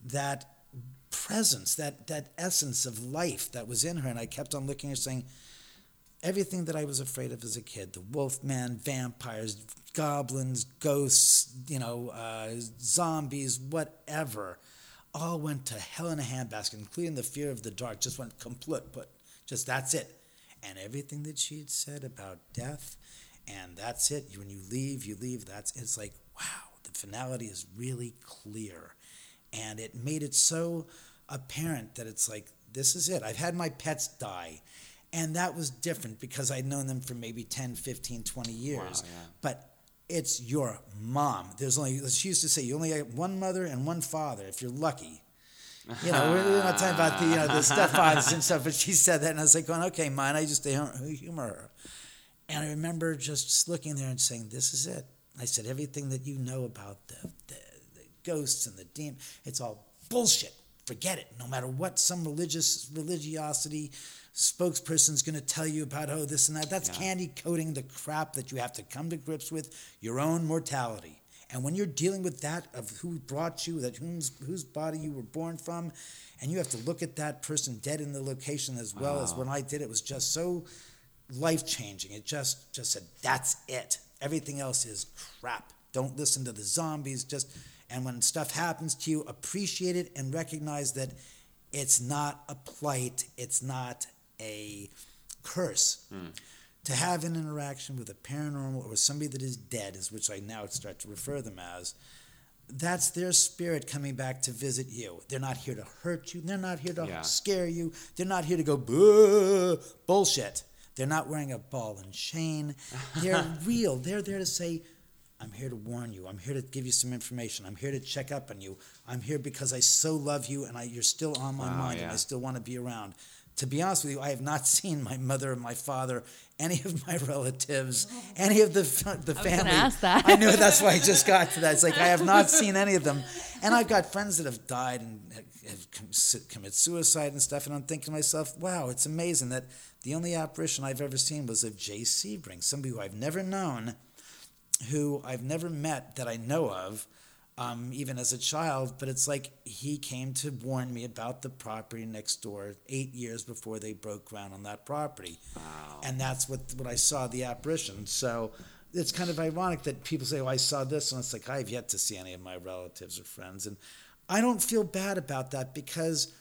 that presence, that that essence of life that was in her. And I kept on looking at her saying, everything that I was afraid of as a kid the wolfman, vampires, goblins, ghosts, you know, uh, zombies, whatever all went to hell in a handbasket, including the fear of the dark, just went complete, but just that's it. And everything that she had said about death, and that's it. When you leave, you leave. That's it's like wow, the finality is really clear, and it made it so apparent that it's like this is it. I've had my pets die, and that was different because I'd known them for maybe 10, 15, 20 years. Wow, yeah. But it's your mom. There's only she used to say you only have one mother and one father if you're lucky. You know, we're not talking about the you know the stepfathers and stuff, but she said that, and I was like, going, okay, mine. I just humor her, and I remember just looking there and saying, "This is it." I said, "Everything that you know about the, the ghosts and the demon, it's all bullshit. Forget it. No matter what some religious religiosity spokesperson's going to tell you about, oh, this and that. That's Yeah. candy coating the crap that you have to come to grips with your own mortality." And when you're dealing with that of who brought you, that whose whose body you were born from, and you have to look at that person dead in the location as well as when I did, it was just so life changing. It just just said that's it. Everything else is crap. Don't listen to the zombies. Just and when stuff happens to you, appreciate it and recognize that it's not a plight. It's not a curse. Hmm. To have an interaction with a paranormal or with somebody that is dead, is which I now start to refer them as, that's their spirit coming back to visit you. They're not here to hurt you. They're not here to Yeah. scare you. They're not here to go boo bullshit. They're not wearing a ball and chain. They're real. They're there to say, I'm here to warn you. I'm here to give you some information. I'm here to check up on you. I'm here because I so love you and I, you're still on my Wow, mind and. I still want to be around. To be honest with you, I have not seen my mother or my father, any of my relatives, any of the the gonna family. ask that. I knew that's why I just got to that. It's like I have not seen any of them, and I've got friends that have died and have- have com- su- commit suicide and stuff. And I'm thinking to myself, wow, it's amazing that the only apparition I've ever seen was of Jay Sebring, somebody who I've never known, who I've never met that I know of, um, even as a child. But it's like he came to warn me about the property next door eight years before they broke ground on that property. And that's what, what I saw the apparition. So it's kind of ironic that people say, oh, I saw this. And it's like, I have yet to see any of my relatives or friends. And I don't feel bad about that because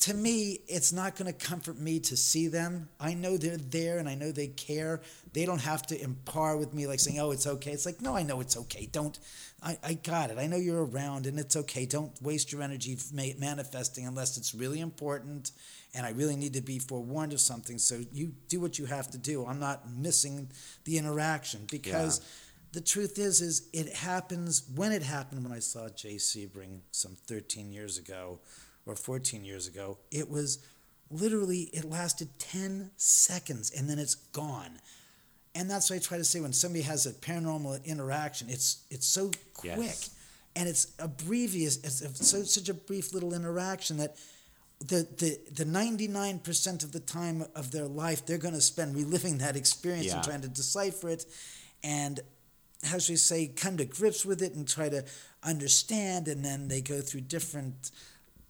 to me, it's not going to comfort me to see them. I know they're there and I know they care. They don't have to impart with me like saying, oh, it's okay. It's like, no, I know it's okay. Don't, I, I got it. I know you're around and it's okay. Don't waste your energy ma- manifesting unless it's really important and I really need to be forewarned of something. So you do what you have to do. I'm not missing the interaction because the truth is, is it happens when it happened when I saw Jay Sebring some 13 years ago or 14 years ago. It was literally, it lasted 10 seconds and then it's gone. And that's what I try to say when somebody has a paranormal interaction, it's it's so quick. Yes. and it's a previous, it's so, such a brief little interaction that the the the ninety nine percent of the time of their life they're going to spend reliving that experience Yeah. and trying to decipher it, and how should we say come to grips with it and try to understand, and then they go through different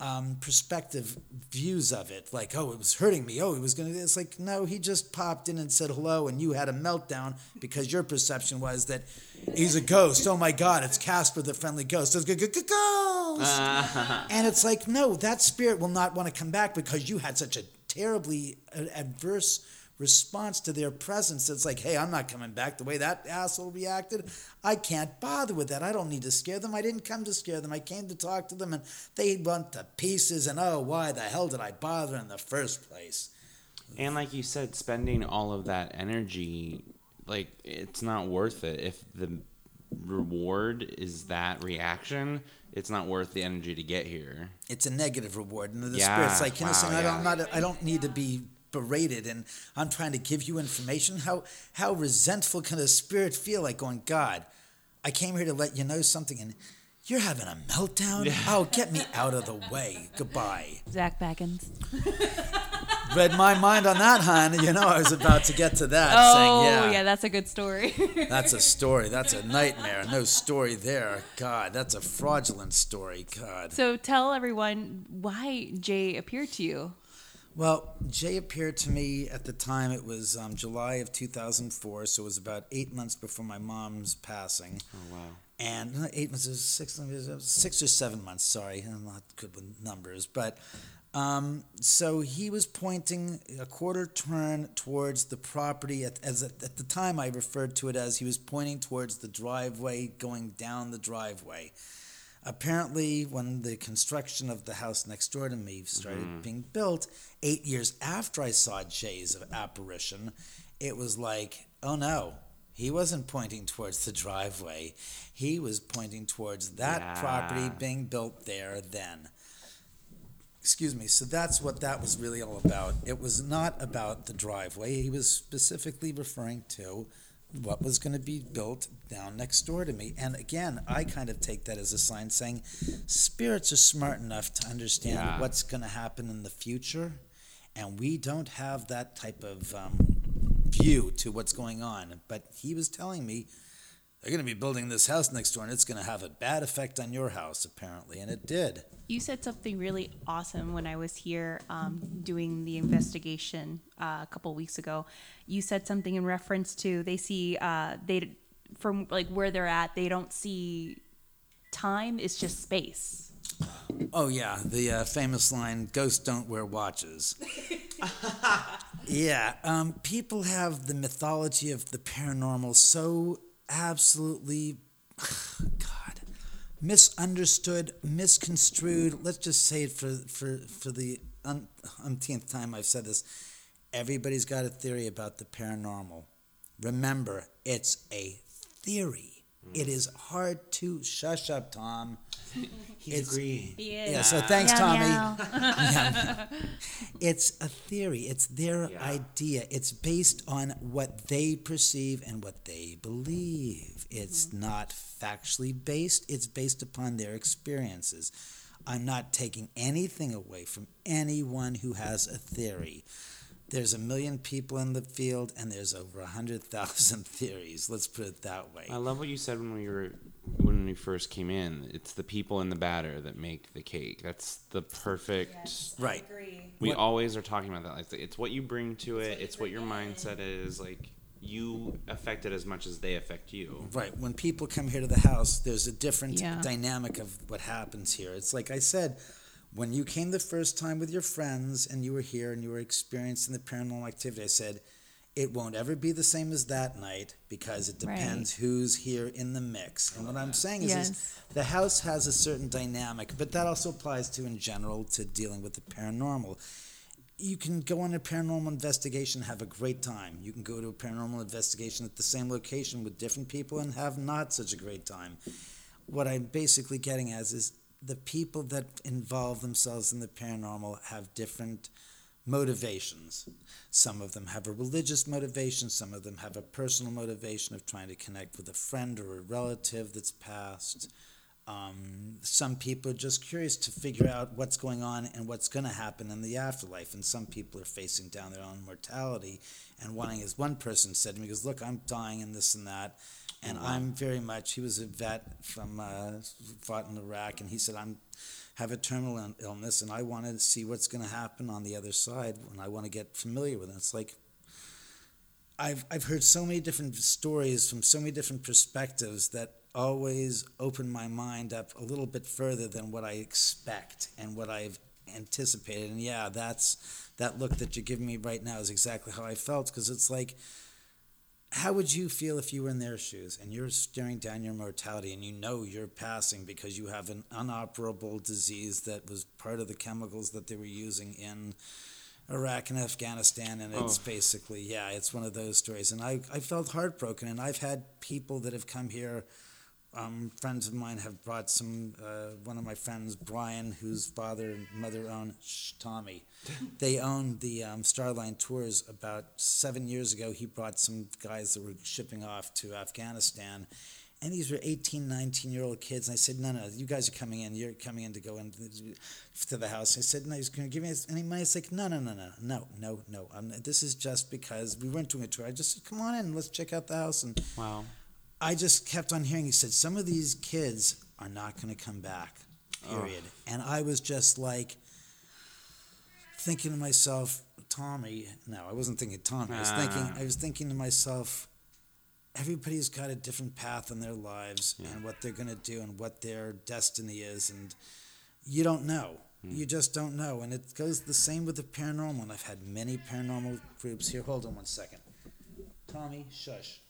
um, perspective views of it. Like, oh, it was hurting me. Oh, it was going to. It's like, no, he just popped in and said hello, and you had a meltdown because your perception was that he's a ghost. Oh my God, it's Casper the friendly ghost. It's ghost. and it's like, no, that spirit will not want to come back because you had such a terribly uh, adverse response to their presence. It's like, hey, I'm not coming back the way that asshole reacted. I can't bother with that. I don't need to scare them. I didn't come to scare them. I came to talk to them, and they went to pieces. And oh, why the hell did I bother in the first place? And like you said, spending all of that energy, like it's not worth it. If the reward is that reaction, it's not worth the energy to get here. It's a negative reward, and the Yeah, spirit's like, you know, wow, saying, I don't. I'm not, I don't need to be berated, and I'm trying to give you information. How how resentful can a spirit feel? Like going, God, I came here to let you know something, and you're having a meltdown. Oh, get me out of the way. Goodbye. Zak Bagans. Read my mind on that, hon. You know, I was about to get to that. Oh, saying, yeah. that's a good story. That's a story. That's a nightmare. No story there. God, that's a fraudulent story. God. so tell everyone why Jay appeared to you. Well, Jay appeared to me at the time. It was um, July of 2004, so it was about eight months before my mom's passing. Oh wow. And no, eight months, was six, it six or seven months. Sorry, I'm not good with numbers, but um, so he was pointing a quarter turn towards the property. At, as at, at the time, I referred to it as he was pointing towards the driveway, going down the driveway. Apparently, when the construction of the house next door to me started mm-hmm. being built, eight years after I saw Jay's apparition, it was like, oh no, he wasn't pointing towards the driveway. He was pointing towards that Yeah. property being built there then. Excuse me. So that's what that was really all about. It was not about the driveway. He was specifically referring to what was going to be built down next door to me. And again, I kind of take that as a sign saying spirits are smart enough to understand Yeah. what's going to happen in the future. And we don't have that type of um, view to what's going on. But he was telling me they're going to be building this house next door and it's going to have a bad effect on your house, apparently. And it did. You said something really awesome when I was here um, doing the investigation uh, a couple weeks ago. You said something in reference to they see uh, they from like where they're at. They don't see time. It's just space. Oh yeah, the uh, famous line "Ghosts don't wear watches." yeah, um, people have the mythology of the paranormal so absolutely, God, misunderstood, misconstrued. Let's just say it for for for the un- umpteenth time I've said this. Everybody's got a theory about the paranormal. Remember, it's a theory. It is hard to shush up, Tom. He's It's- agreeing. Yeah, so thanks, Meow, Tommy. meow. Yeah. It's a theory. It's their Yeah. idea. It's based on what they perceive and what they believe. It's not factually based, it's based upon their experiences. I'm not taking anything away from anyone who has a theory. There's a million people in the field, and there's over a hundred thousand theories. Let's put it that way. I love what you said when we were when we first came in. It's the people in the batter that make the cake. That's the perfect. Right. We What- always are talking about that. Like it's what you bring to it. It's what your mindset is. Like you affect it as much as they affect you. Right. When people come here to the house, there's a different Yeah. dynamic of what happens here. It's like I said, when you came the first time with your friends and you were here and you were experiencing the paranormal activity, I said, it won't ever be the same as that night because it Right. depends who's here in the mix. And what I'm saying is, is the house has a certain dynamic, but that also applies to in general to dealing with the paranormal. You can go on a paranormal investigation, have a great time. You can go to a paranormal investigation at the same location with different people and have not such a great time. What I'm basically getting at is the people that involve themselves in the paranormal have different motivations. Some of them have a religious motivation, some of them have a personal motivation of trying to connect with a friend or a relative that's passed. Um, some people are just curious to figure out what's going on and what's going to happen in the afterlife. And some people are facing down their own mortality and wanting, as one person said to me, goes, Look, I'm dying and this and that. And I'm very much, he was a vet from, uh, fought in Iraq, and he said, I'm have a terminal illness and I want to see what's going to happen on the other side and I want to get familiar with it. It's like, I've, I've heard so many different stories from so many different perspectives that always open my mind up a little bit further than what I expect and what I've anticipated. And yeah, that's that look that you're giving me right now is exactly how I felt because it's like, how would you feel if you were in their shoes and you're staring down your mortality and you know you're passing because you have an unoperable disease that was part of the chemicals that they were using in Iraq and Afghanistan and it's Oh. basically yeah it's one of those stories and I, I felt heartbroken and I've had people that have come here um, friends of mine have brought some uh, one of my friends Brian whose father and mother own shh, Tommy. They owned the um, Starline tours. About seven years ago he brought some guys that were shipping off to Afghanistan. And these were 18 19 year old kids. And I said no no you guys are coming in. You're coming in to go into the, house. I said no he's going to give me any money? It's like no no no no no no no. This is just because we weren't doing a tour. I just said come on in. Let's check out the house. And Wow. I just kept on hearing. He said some of these kids are not going to come back. Oh. Period. And I was just like thinking to myself, Tommy. No, I wasn't thinking Tommy. I was thinking. Ah. I was thinking to myself. Everybody's got a different path in their lives and what they're going to do and what their destiny is, and you don't know. Hmm. You just don't know, and it goes the same with the paranormal. And I've had many paranormal groups here. Hold on one second, Tommy. Shush.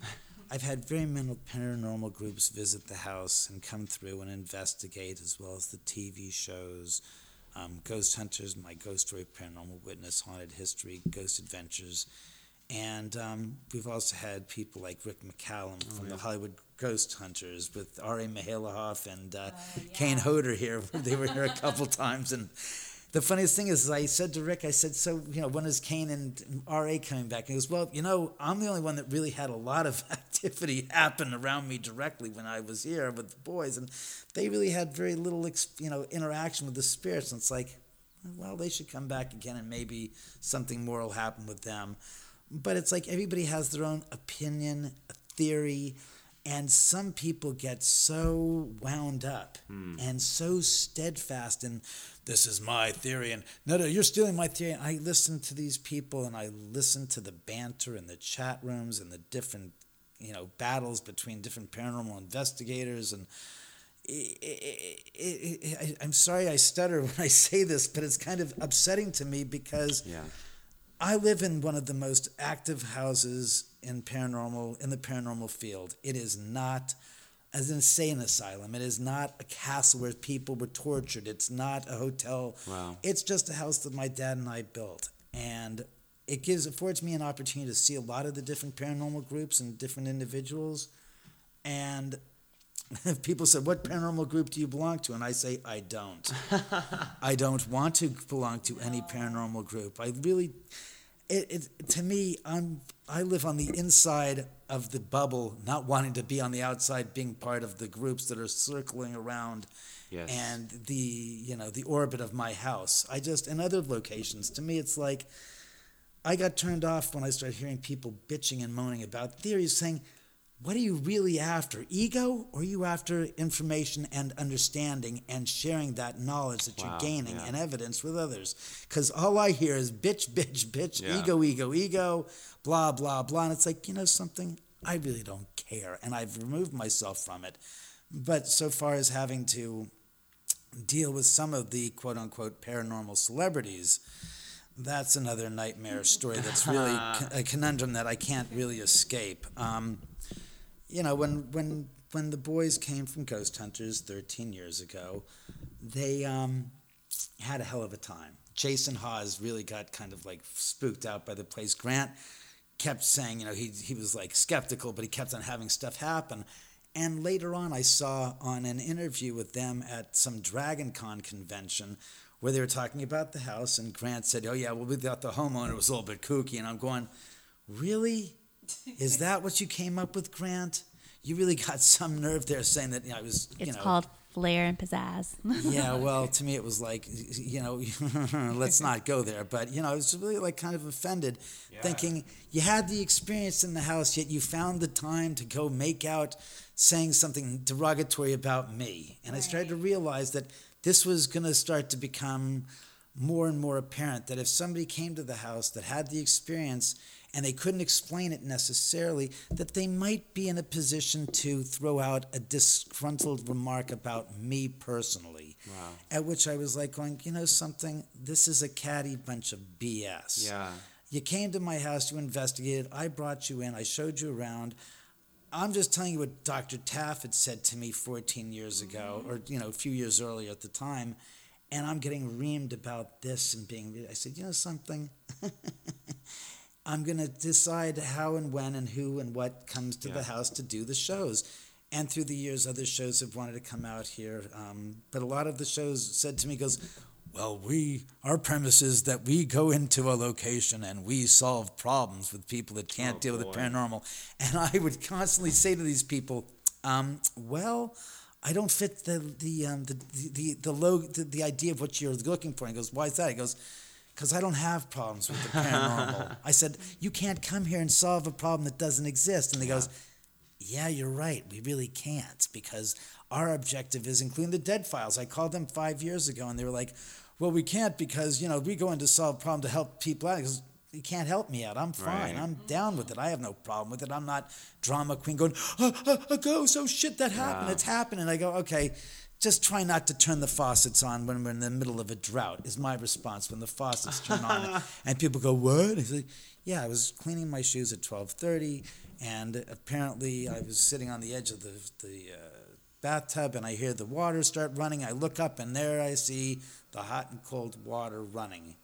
I've had very many paranormal groups visit the house and come through and investigate, as well as the TV shows, um, Ghost Hunters, My Ghost Story, Paranormal Witness, Haunted History, Ghost Adventures, and um, we've also had people like Rick McCallum from the Hollywood Ghost Hunters with R.A. Mihailoff and uh, Kane Hodder here. they were here a couple times, and the funniest thing is, I said to Rick, I said, so, you know, when is Kane and R.A. coming back? And he goes, well, you know, I'm the only one that really had a lot of activity happen around me directly when I was here with the boys. And they really had very little, you know, interaction with the spirits. And it's like, well, they should come back again and maybe something more will happen with them. But it's like everybody has their own opinion, a theory, and some people get so wound up hmm. and so steadfast in this is my theory and no no you're stealing my theory and i listen to these people and i listen to the banter in the chat rooms and the different you know battles between different paranormal investigators and it, it, it, I, i'm sorry i stutter when i say this but it's kind of upsetting to me because Yeah. I live in one of the most active houses in paranormal in the paranormal field. It is not as an insane asylum. It is not a castle where people were tortured. It's not a hotel. Wow. It's just a house that my dad and I built, and it gives affords me an opportunity to see a lot of the different paranormal groups and different individuals. And people said, "What paranormal group do you belong to?" And I say, "I don't. I don't want to belong to any paranormal group. I really, it, it to me, I'm I live on the inside of the bubble, not wanting to be on the outside, being part of the groups that are circling around." Yes. And the you know the orbit of my house. I just in other locations. To me, it's like I got turned off when I started hearing people bitching and moaning about theories, saying, What are you really after? Ego? Or are you after information and understanding and sharing that knowledge that Wow, you're gaining yeah. and evidence with others? Because all I hear is bitch, bitch, bitch, Yeah. ego, ego, ego, blah, blah, blah. And it's like, you know something? I really don't care. And I've removed myself from it. But so far as having to deal with some of the quote unquote paranormal celebrities, that's another nightmare story that's really a conundrum that I can't really escape. Um, you know, when when when the boys came from Ghost Hunters 13 years ago, they um, had a hell of a time. Jason Hawes really got kind of like spooked out by the place. Grant kept saying, you know, he he was like skeptical, but he kept on having stuff happen. And later on, I saw on an interview with them at some Dragon Con convention where they were talking about the house, and Grant said, "Oh yeah, well we thought the homeowner was a little bit kooky," and I'm going, "Really? Is that what you came up with, Grant? you really got some nerve there saying that you know, I was. It's you know, called flair and pizzazz. yeah, well, to me it was like, you know, let's not go there. But you know, I was really like kind of offended, thinking you had the experience in the house, yet you found the time to go make out, saying something derogatory about me, and I started to realize that this was going to start to become more and more apparent that if somebody came to the house that had the experience and they couldn't explain it necessarily, that they might be in a position to throw out a disgruntled remark about me personally. Wow. At which I was like, going, you know something? This is a catty bunch of BS. Yeah. You came to my house, you investigated, I brought you in, I showed you around. I'm just telling you what Dr. Taff had said to me 14 years mm-hmm. ago, or you know, a few years earlier at the time, and I'm getting reamed about this and being. I said, you know something, I'm gonna decide how and when and who and what comes to the house to do the shows. And through the years, other shows have wanted to come out here, um, but a lot of the shows said to me, "Goes, well, we our premise is that we go into a location and we solve problems with people that can't Oh, deal with the paranormal." And I would constantly say to these people, um, "Well." I don't fit the the um, the the the, the, low, the the idea of what you're looking for. And he goes, "Why is that?" He goes, "Because I don't have problems with the paranormal." I said, "You can't come here and solve a problem that doesn't exist." And he goes, yeah, you're right. We really can't because our objective is including the dead files. I called them five years ago and they were like, well, we can't because, you know, we go in to solve a problem to help people out. Because you can't help me out. I'm fine. Right. I'm down with it. I have no problem with it. I'm not drama queen going, oh, oh, a ghost. Oh, shit, that happened. Yeah. It's happening. I go, okay, just try not to turn the faucets on when we're in the middle of a drought, is my response when the faucets turn on. and people go, what? I say, yeah, I was cleaning my shoes at 1230 and apparently I was sitting on the edge of the, the uh, bathtub and I hear the water start running. I look up and there I see the hot and cold water running.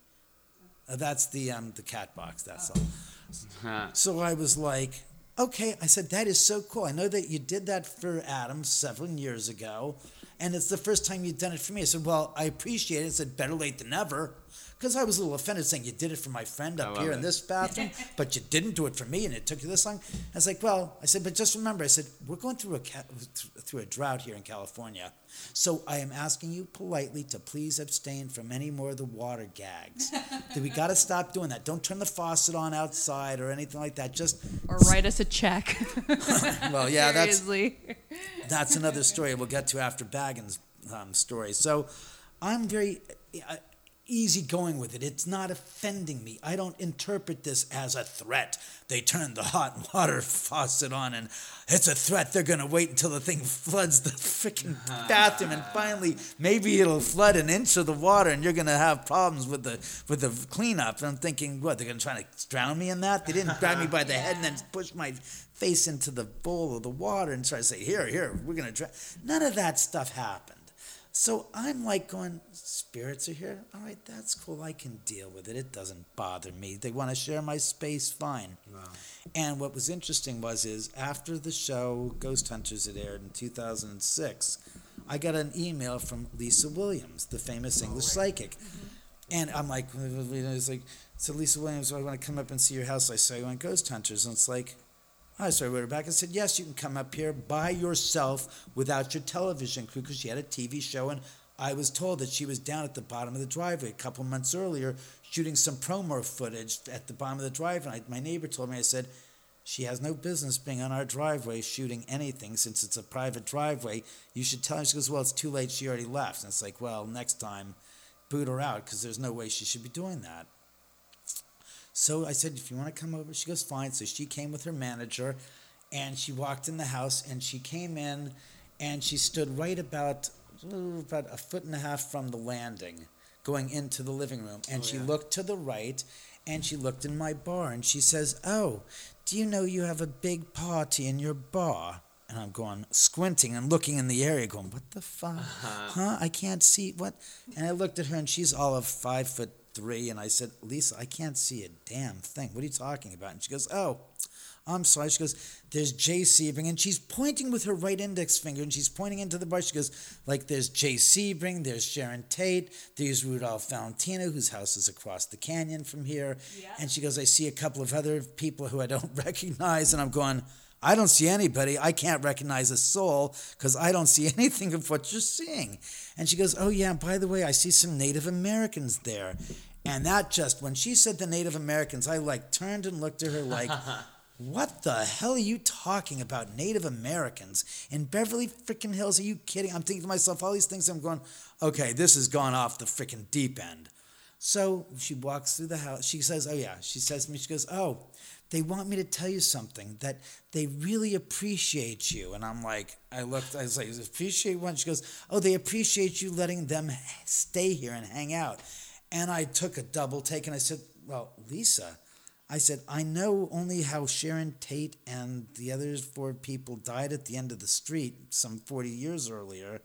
Uh, that's the um, the cat box. That's all. So I was like, okay. I said that is so cool. I know that you did that for Adam several years ago, and it's the first time you've done it for me. I said, well, I appreciate it. I said, better late than never. Because I was a little offended saying you did it for my friend up love here in this bathroom, but you didn't do it for me, and it took you this long. I was like, well, I said, but just remember, I said, we're going through a ca- through a drought here in California, so I am asking you politely to please abstain from any more of the water gags. That we got to stop doing that. Don't turn the faucet on outside or anything like that. Just Or write us a check. well, yeah, that's Seriously. that's another story we'll get to after Bagans' um, story. So I'm very uh, easygoing with it. It's not offending me. I don't interpret this as a threat. They turned the hot water faucet on and it's a threat. They're going to wait until the thing floods the freaking bathroom and finally maybe it'll flood an inch of the water and you're going to have problems with the with the cleanup. And I'm thinking, what, they're going to try to drown me in that? They didn't grab me by the head and then push my face into the bowl of the water and try to say, here, here, we're going to drown. None of that stuff happened. So I'm like going, spirits are here. All right, that's cool. I can deal with it. It doesn't bother me. They want to share my space, fine. Wow. And what was interesting was is after the show Ghost Hunters had aired in 2006, I got an email from Lisa Williams, the famous English psychic. Mm-hmm. And I'm like, it's like, so Lisa Williams, I want to come up and see your house. I saw you on Ghost Hunters. And it's like, I so I wrote her back and said, yes, you can come up here by yourself without your television crew because she had a TV show. And I was told that she was down at the bottom of the driveway a couple months earlier shooting some promo footage at the bottom of the driveway. And I, my neighbor told me, I said, she has no business being on our driveway shooting anything since it's a private driveway. You should tell her. She goes, well, it's too late. She already left. And it's like, well, next time, boot her out because there's no way she should be doing that. So I said, if you want to come over, she goes, fine. So she came with her manager and she walked in the house and she came in and she stood right about, ooh, about a foot and a half from the landing going into the living room. And oh, she looked to the right and she looked in my bar and she says, oh, do you know you have a big party in your bar? And I'm going, squinting and looking in the area, going, what the fuck? Uh-huh. Huh? I can't see what. And I looked at her and she's all of five foot three. And I said, Lisa, I can't see a damn thing. What are you talking about? And she goes, oh, I'm sorry. She goes, there's Jay Sebring. And she's pointing with her right index finger and she's pointing into the bar. She goes, like, there's Jay Sebring, there's Sharon Tate, there's Rudolph Valentino, whose house is across the canyon from here. Yeah. And she goes, I see a couple of other people who I don't recognize. And I'm going, I don't see anybody. I can't recognize a soul because I don't see anything of what you're seeing. And she goes, Oh, yeah, by the way, I see some Native Americans there. And that just, when she said the Native Americans, I like turned and looked at her like, What the hell are you talking about? Native Americans in Beverly freaking Hills? Are you kidding? I'm thinking to myself, all these things. I'm going, okay, this has gone off the freaking deep end. So she walks through the house. She says, oh, yeah. She says to me, she goes, oh, they want me to tell you something that they really appreciate you. And I'm like, I looked, I was like, appreciate what? She goes, oh, they appreciate you letting them stay here and hang out. And I took a double take and I said, well, Lisa, I said, I know only how Sharon Tate and the other four people died at the end of the street some 40 years earlier.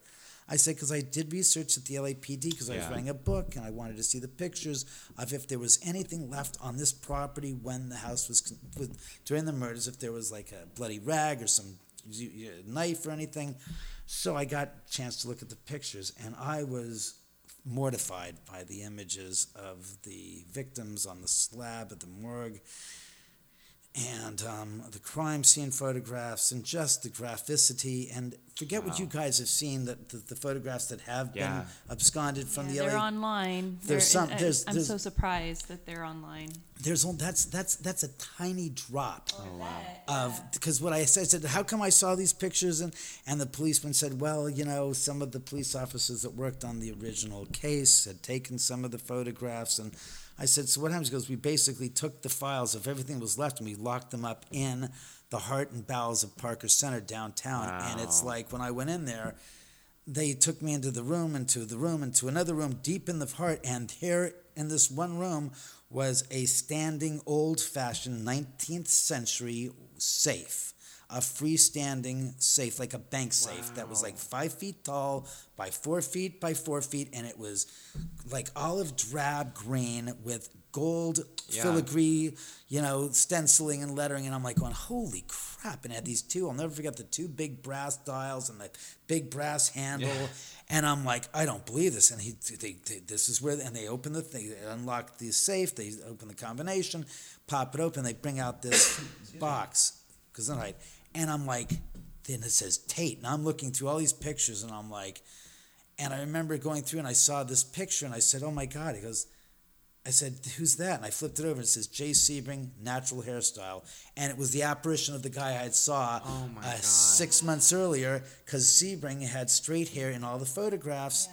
I said, because I did research at the LAPD because I was Yeah. writing a book and I wanted to see the pictures of if there was anything left on this property when the house was, con- with, during the murders, if there was like a bloody rag or some knife or anything. So I got a chance to look at the pictures and I was mortified by the images of the victims on the slab at the morgue and um, the crime scene photographs and just the graphicity and forget what you guys have seen that the, the photographs that have Yeah. been absconded from Yeah, the they're LA online. There's They're- some- I- there's- I'm there's- so surprised that they're online. there's on- that's that's that's a tiny drop Oh, of because what I said, I said how come I saw these pictures and and the policeman said well you know some of the police officers that worked on the original case had taken some of the photographs and I said so what happens? He goes we basically took the files of everything that was left and we locked them up in the heart and bowels of Parker Center downtown. And it's like when I went in there they took me into the room, into the room, into another room deep in the heart, and here in this one room was a standing, old fashioned 19th century safe. A freestanding safe, like a bank safe, that was like five feet tall by four feet by four feet, and it was like olive drab green with gold Yeah. filigree, you know, stenciling and lettering. And I'm like, going, holy crap. And it had these two, I'll never forget the two big brass dials and the big brass handle. Yeah. And I'm like, I don't believe this. And he, they, they, this is where, and they open the thing, they unlock the safe, they open the combination, pop it open, they bring out this box, Gesundheit. And I'm like, then it says Tate. And I'm looking through all these pictures and I'm like, and I remember going through and I saw this picture and I said, oh my God. He goes, I said, who's that? And I flipped it over and it says Jay Sebring, natural hairstyle. And it was the apparition of the guy I had saw Oh my uh, God. six months earlier because Sebring had straight hair in all the photographs.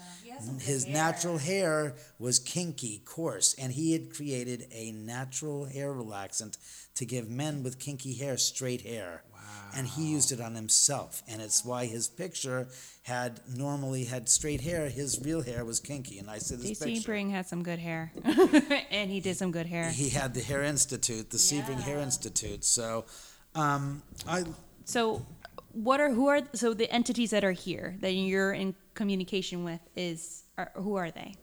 His natural hair was kinky, coarse, and he had created a natural hair relaxant to give men with kinky hair straight hair. Wow. And he used it on himself, and it's why his picture had normally had straight hair. His real hair was kinky, and I said this JC picture. Bring had some good hair, and he did some good hair. He had the Hair Institute, the Sebring Hair Institute. So, um, I So, what are who are so the entities that are here that you're in communication with is are, who are they?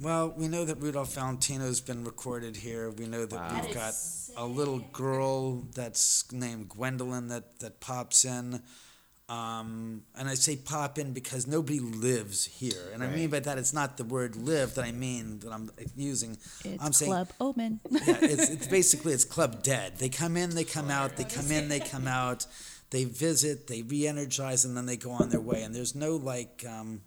well, we know that Rudolph Valentino's been recorded here. We know that we've got a little girl that's named Gwendolyn that that pops in. Um, and I say pop in because nobody lives here, and I mean by that it's not the word live that I mean that I'm using. It's I'm saying Club Oman. yeah, it's, it's basically it's club dead. They come in, they come out, they come in, they come out, they visit, they re-energize, and then they go on their way. And there's no like um,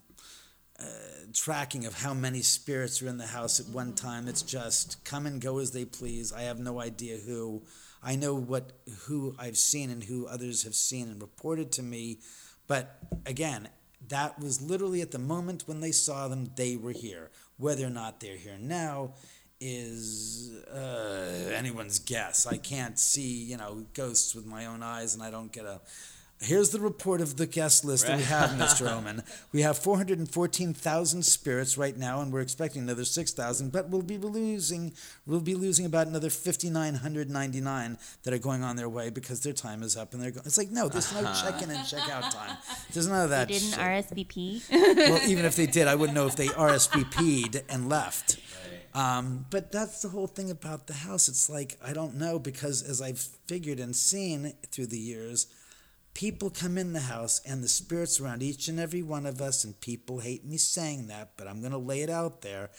uh, tracking of how many spirits are in the house at one time. It's just come and go as they please. I have no idea who. I know what who I've seen and who others have seen and reported to me, but again, that was literally at the moment when they saw them, they were here. Whether or not they're here now is uh, anyone's guess. I can't see, you know, ghosts with my own eyes, and I don't get a. Here's the report of the guest list that we have, Mr. Oman. We have 414,000 spirits right now, and we're expecting another 6,000, but we'll be losing we'll be losing about another 5,999 that are going on their way because their time is up and they're going. It's like no, there's no check-in and check-out time. There's none of that. Didn't shit. RSVP. well, even if they did, I wouldn't know if they RSVP'd and left. Um, but that's the whole thing about the house. It's like, I don't know, because as I've figured and seen through the years, people come in the house and the spirits around each and every one of us, and people hate me saying that, but I'm going to lay it out there.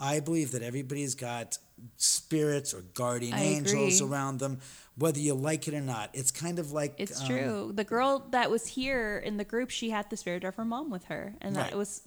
I believe that everybody's got spirits or guardian I angels agree. around them, whether you like it or not. It's kind of like It's um, true. The girl that was here in the group, she had the spirit of her mom with her, and that was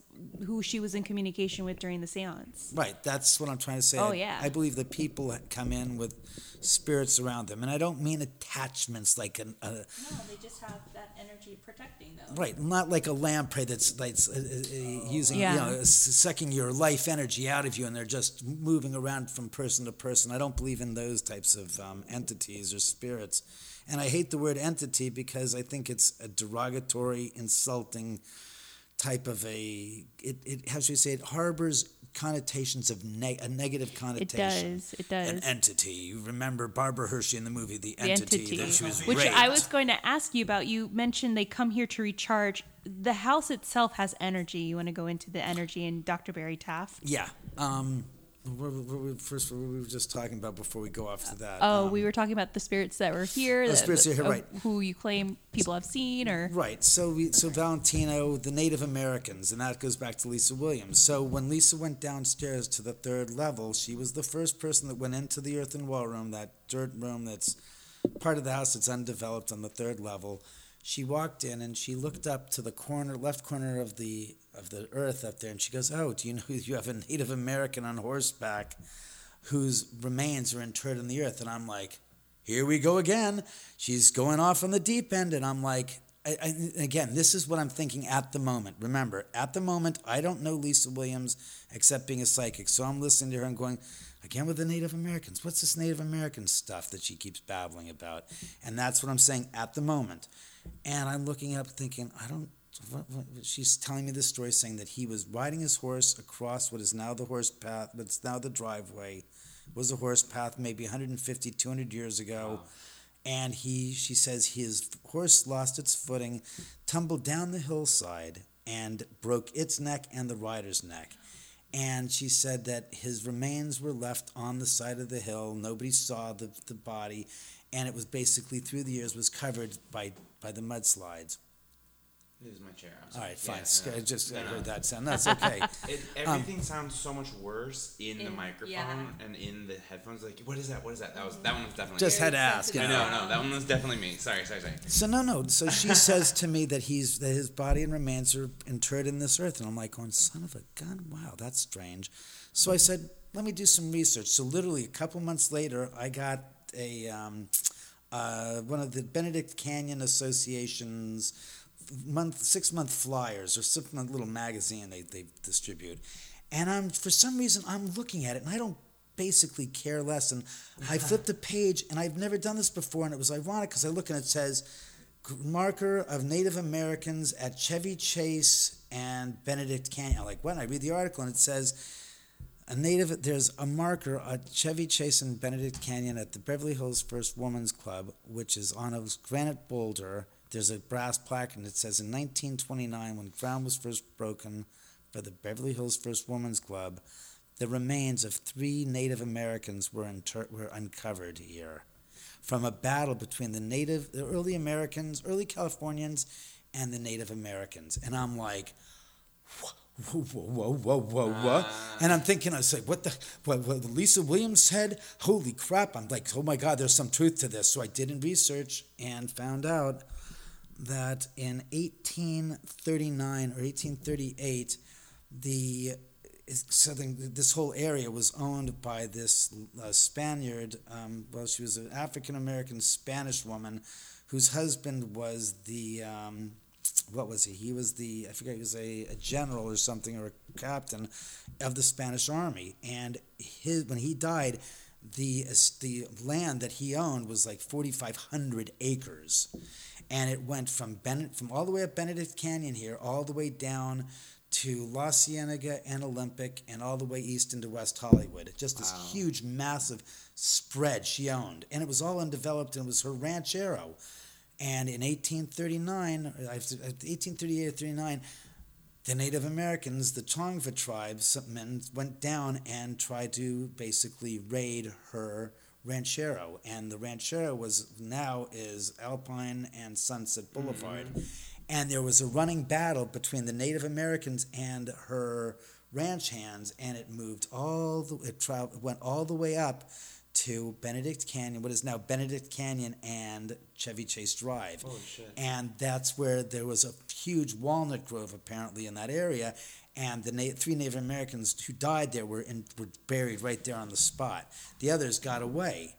who she was in communication with during the seance. Right, that's what I'm trying to say. Oh, I- yeah. I believe that people come in with spirits around them, and I don't mean attachments like an, a, No, they just have that energy protecting them. Right, not like a lamprey that's, that's uh, uh, using, Yeah. you know, sucking your life energy out of you, and they're just moving around from person to person. I don't believe in those types of um, entities or spirits, and I hate the word entity because I think it's a derogatory, insulting type of a. It, it how should you say it harbors connotations of neg- a negative connotation. It does. It does. An entity. You remember Barbara Hershey in the movie The the Entity, entity, that she was which raped. I was going to ask you about. You mentioned they come here to recharge. The house itself has energy. You want to go into the energy in Dr. Barry Taff? Yeah. Um, what, what, what, first, what we were just talking about before we go off to that. Oh, um, we were talking about the spirits that were here. The spirits the- here, right. Who you claim people have seen, or Right. So we, so Valentino, the Native Americans, and that goes back to Lisa Williams. So when Lisa went downstairs to the third level, she was the first person that went into the earthen wall room, that dirt room that's part of the house that's undeveloped on the third level. She walked in and she looked up to the corner, left corner of the of the earth up there, and she goes, "Oh, do you know you have a Native American on horseback whose remains are interred in the earth?" And I'm like, here we go again. She's going off on the deep end, and I'm like, I, I, again, this is what I'm thinking at the moment. Remember, at the moment, I don't know Lisa Williams except being a psychic, so I'm listening to her and going, again with the Native Americans. What's this Native American stuff that she keeps babbling about? And that's what I'm saying at the moment. And I'm looking up, thinking, I don't. What, what, she's telling me this story, saying that he was riding his horse across what is now the horse path, what's now the driveway, was a horse path maybe 150, 200 years ago. And he, she says, his horse lost its footing, tumbled down the hillside, and broke its neck and the rider's neck. And she said that his remains were left on the side of the hill. Nobody saw the, the body, and it was basically through the years was covered by by the mudslides. This is my chair. I'm All sorry. right, fine. Yeah, Sc- no, I just I no, no. heard that sound. That's okay. It, everything sounds so much worse in, the In- microphone yeah. and in the headphones. Like, what is that? What is that? That was that one was definitely. just had to ask. You I know. know, no, that one was definitely me. Sorry, sorry, sorry. So no, no. So she says to me that he's that his body and remains are interred in this earth, and I'm like, going, son of a gun, wow, that's strange. So I said, let me do some research. So literally a couple months later, I got a um, uh, one of the Benedict Canyon Association's month six month flyers or something little magazine they, they distribute, and I'm for some reason I'm looking at it and I don't basically care less and I flipped the page and I've never done this before and it was ironic because I look and it says marker of Native Americans at Chevy Chase and Benedict Canyon. I'm like, what? I read the article and it says a native there's a marker at Chevy Chase and Benedict Canyon at the Beverly Hills First Women's Club, which is on a granite boulder. There's a brass plaque and it says in 1929 when ground was first broken for the Beverly Hills First Woman's Club, the remains of three Native Americans were, inter- were uncovered here from a battle between the Native, the early Americans, early Californians, and the Native Americans. And I'm like, whoa, whoa, whoa, whoa, whoa, whoa. Ah. And I'm thinking, I was like, what the, what, what Lisa Williams said? Holy crap. I'm like, oh my God, there's some truth to this. So I did in research and found out that in 1839 or 1838, the southern this whole area was owned by this uh, Spaniard. Um, well, she was an African American Spanish woman whose husband was the um, what was he? He was the I forget he was a, a general or something or a captain of the Spanish army. And his when he died, the the land that he owned was like 4,500 acres, and it went from ben, from all the way up Benedict Canyon here, all the way down to La Cienega and Olympic, and all the way east into West Hollywood. Just this huge, massive spread she owned, and it was all undeveloped, and it was her ranchero. And in 1839, 1838 uh, or 39, the Native Americans, the Tongva tribes, men went down and tried to basically raid her ranchero. And the ranchero was now is Alpine and Sunset mm-hmm. Boulevard. And there was a running battle between the Native Americans and her ranch hands, and it moved all the it traveled went all the way up to Benedict Canyon, what is now Benedict Canyon and Chevy Chase Drive. And that's where there was a huge walnut grove apparently in that area. And the na- three Native Americans who died there were, in, were buried right there on the spot. The others got away.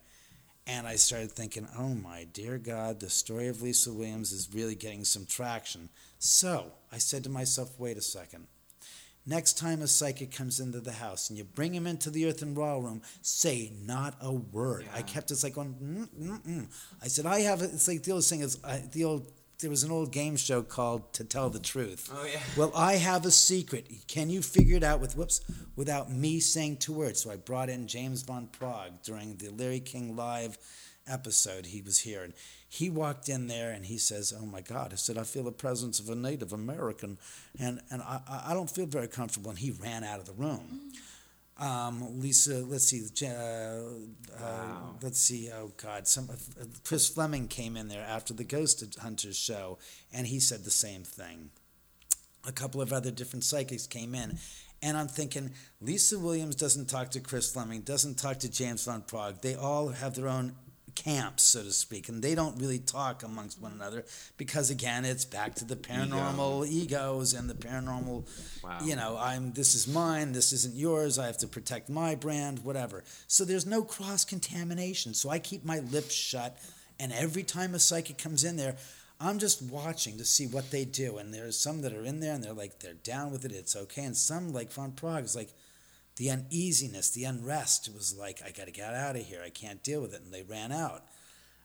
And I started thinking, oh my dear God, the story of Lisa Williams is really getting some traction. So I said to myself, wait a second. Next time a psychic comes into the house and you bring him into the earth and raw room, say not a word. I kept it like going, mm, mm, mm. I said, I have, it's like the old thing is, I, the old, there was an old game show called To Tell the Truth. Oh, yeah. Well, I have a secret. Can you figure it out with, whoops, without me saying two words? So I brought in James Van Praagh during the Larry King Live episode. He was here and he walked in there and he says, "Oh my God!" I said, "I feel the presence of a Native American, and and I, I don't feel very comfortable." And he ran out of the room. Um, Lisa, let's see, uh, uh, let's see. Oh God, some uh, Chris Fleming came in there after the Ghost Hunters show, and he said the same thing. A couple of other different psychics came in, and I'm thinking Lisa Williams doesn't talk to Chris Fleming, doesn't talk to James Van Praagh. They all have their own camps, so to speak, and they don't really talk amongst one another because, again, it's back to the paranormal egos and the paranormal. Wow. You know, I'm this is mine, this isn't yours. I have to protect my brand, whatever. So there's no cross contamination. So I keep my lips shut, and every time a psychic comes in there. I'm just watching to see what they do, and there's some that are in there and they're like they're down with it, it's okay, and some like Van Praagh is like, the uneasiness, the unrest was like, I got to get out of here. I can't deal with it. And they ran out.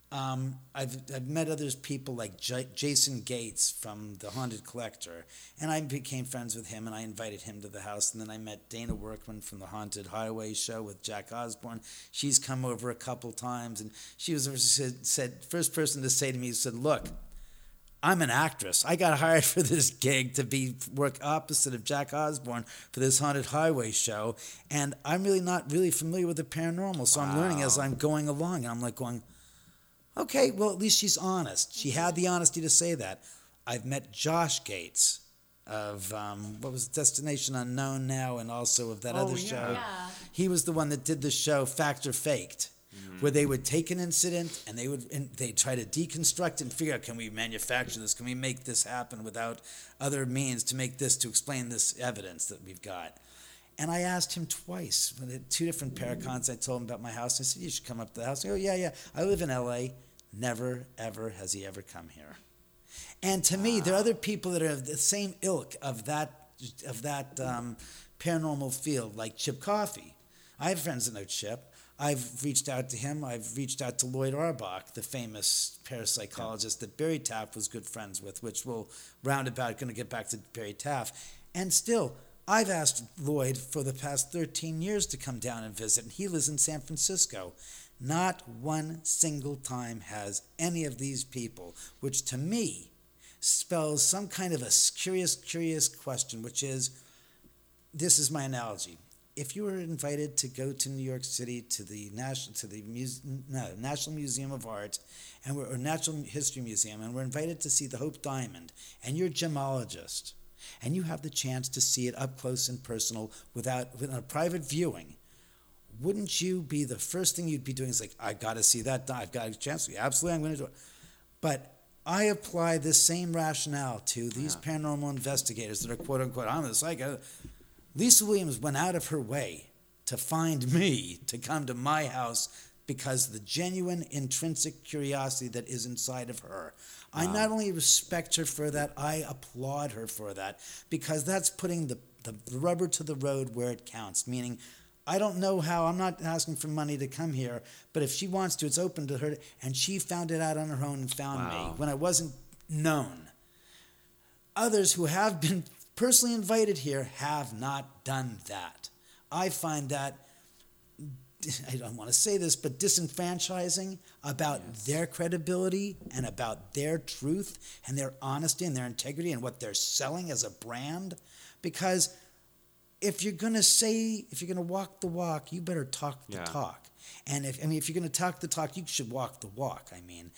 Um, I've, I've met others people like J- Jason Gates from The Haunted Collector, and I became friends with him, and I invited him to the house. And then I met Dana Workman from the Haunted Highway show with Jack Osbourne. She's come over a couple times, and she was said, said first person to say to me, said, "Look, I'm an actress. I got hired for this gig to be work opposite of Jack Osbourne for this haunted highway show, and I'm really not really familiar with the paranormal, so I'm learning as I'm going along. And I'm like going, okay, well at least she's honest. She had the honesty to say that. I've met Josh Gates of um, what was Destination Unknown now, and also of that Oh, other yeah. show. Yeah. He was the one that did the show Fact or Faked, where they would take an incident and they would and they try to deconstruct and figure out can we manufacture this? Can we make this happen without other means to make this to explain this evidence that we've got? And I asked him twice, two different paracons. I told him about my house. I said, "You should come up to the house." He goes, "Oh yeah, yeah. I live in L.A. Never, ever has he ever come here." And to me, there are other people that are of the same ilk of that of that um, paranormal field, like Chip Coffey I have friends that know Chip. I've reached out to him. I've reached out to Loyd Auerbach, the famous parapsychologist that Barry Taff was good friends with, which we'll roundabout going to get back to Barry Taff. And still, I've asked Loyd for the past 13 years to come down and visit, and he lives in San Francisco. Not one single time has any of these people, which to me spells some kind of a curious, curious question, which is this is my analogy. If you were invited to go to New York City to the national to the Muse, no, National Museum of Art and we're, or Natural History Museum, and we're invited to see the Hope Diamond, and you're a gemologist, and you have the chance to see it up close and personal without without a private viewing, wouldn't you be the first thing you'd be doing is like, I got to see that. I've got a chance. Yeah, absolutely, I'm going to do it. But I apply this same rationale to these paranormal investigators that are quote unquote, I'm a psycho. Uh, Lisa Williams went out of her way to find me to come to my house because the genuine intrinsic curiosity that is inside of her. I not only respect her for that, I applaud her for that because that's putting the, the rubber to the road where it counts, meaning I don't know how, I'm not asking for money to come here, but if she wants to, it's open to her. And she found it out on her own and found me when I wasn't known. Others who have been personally invited here have not done that. I find that, I don't want to say this, but disenfranchising about their credibility and about their truth and their honesty and their integrity and what they're selling as a brand. Because if you're going to say, if you're going to walk the walk, you better talk the Yeah. talk. And if, I mean, if you're going to talk the talk, you should walk the walk. I mean,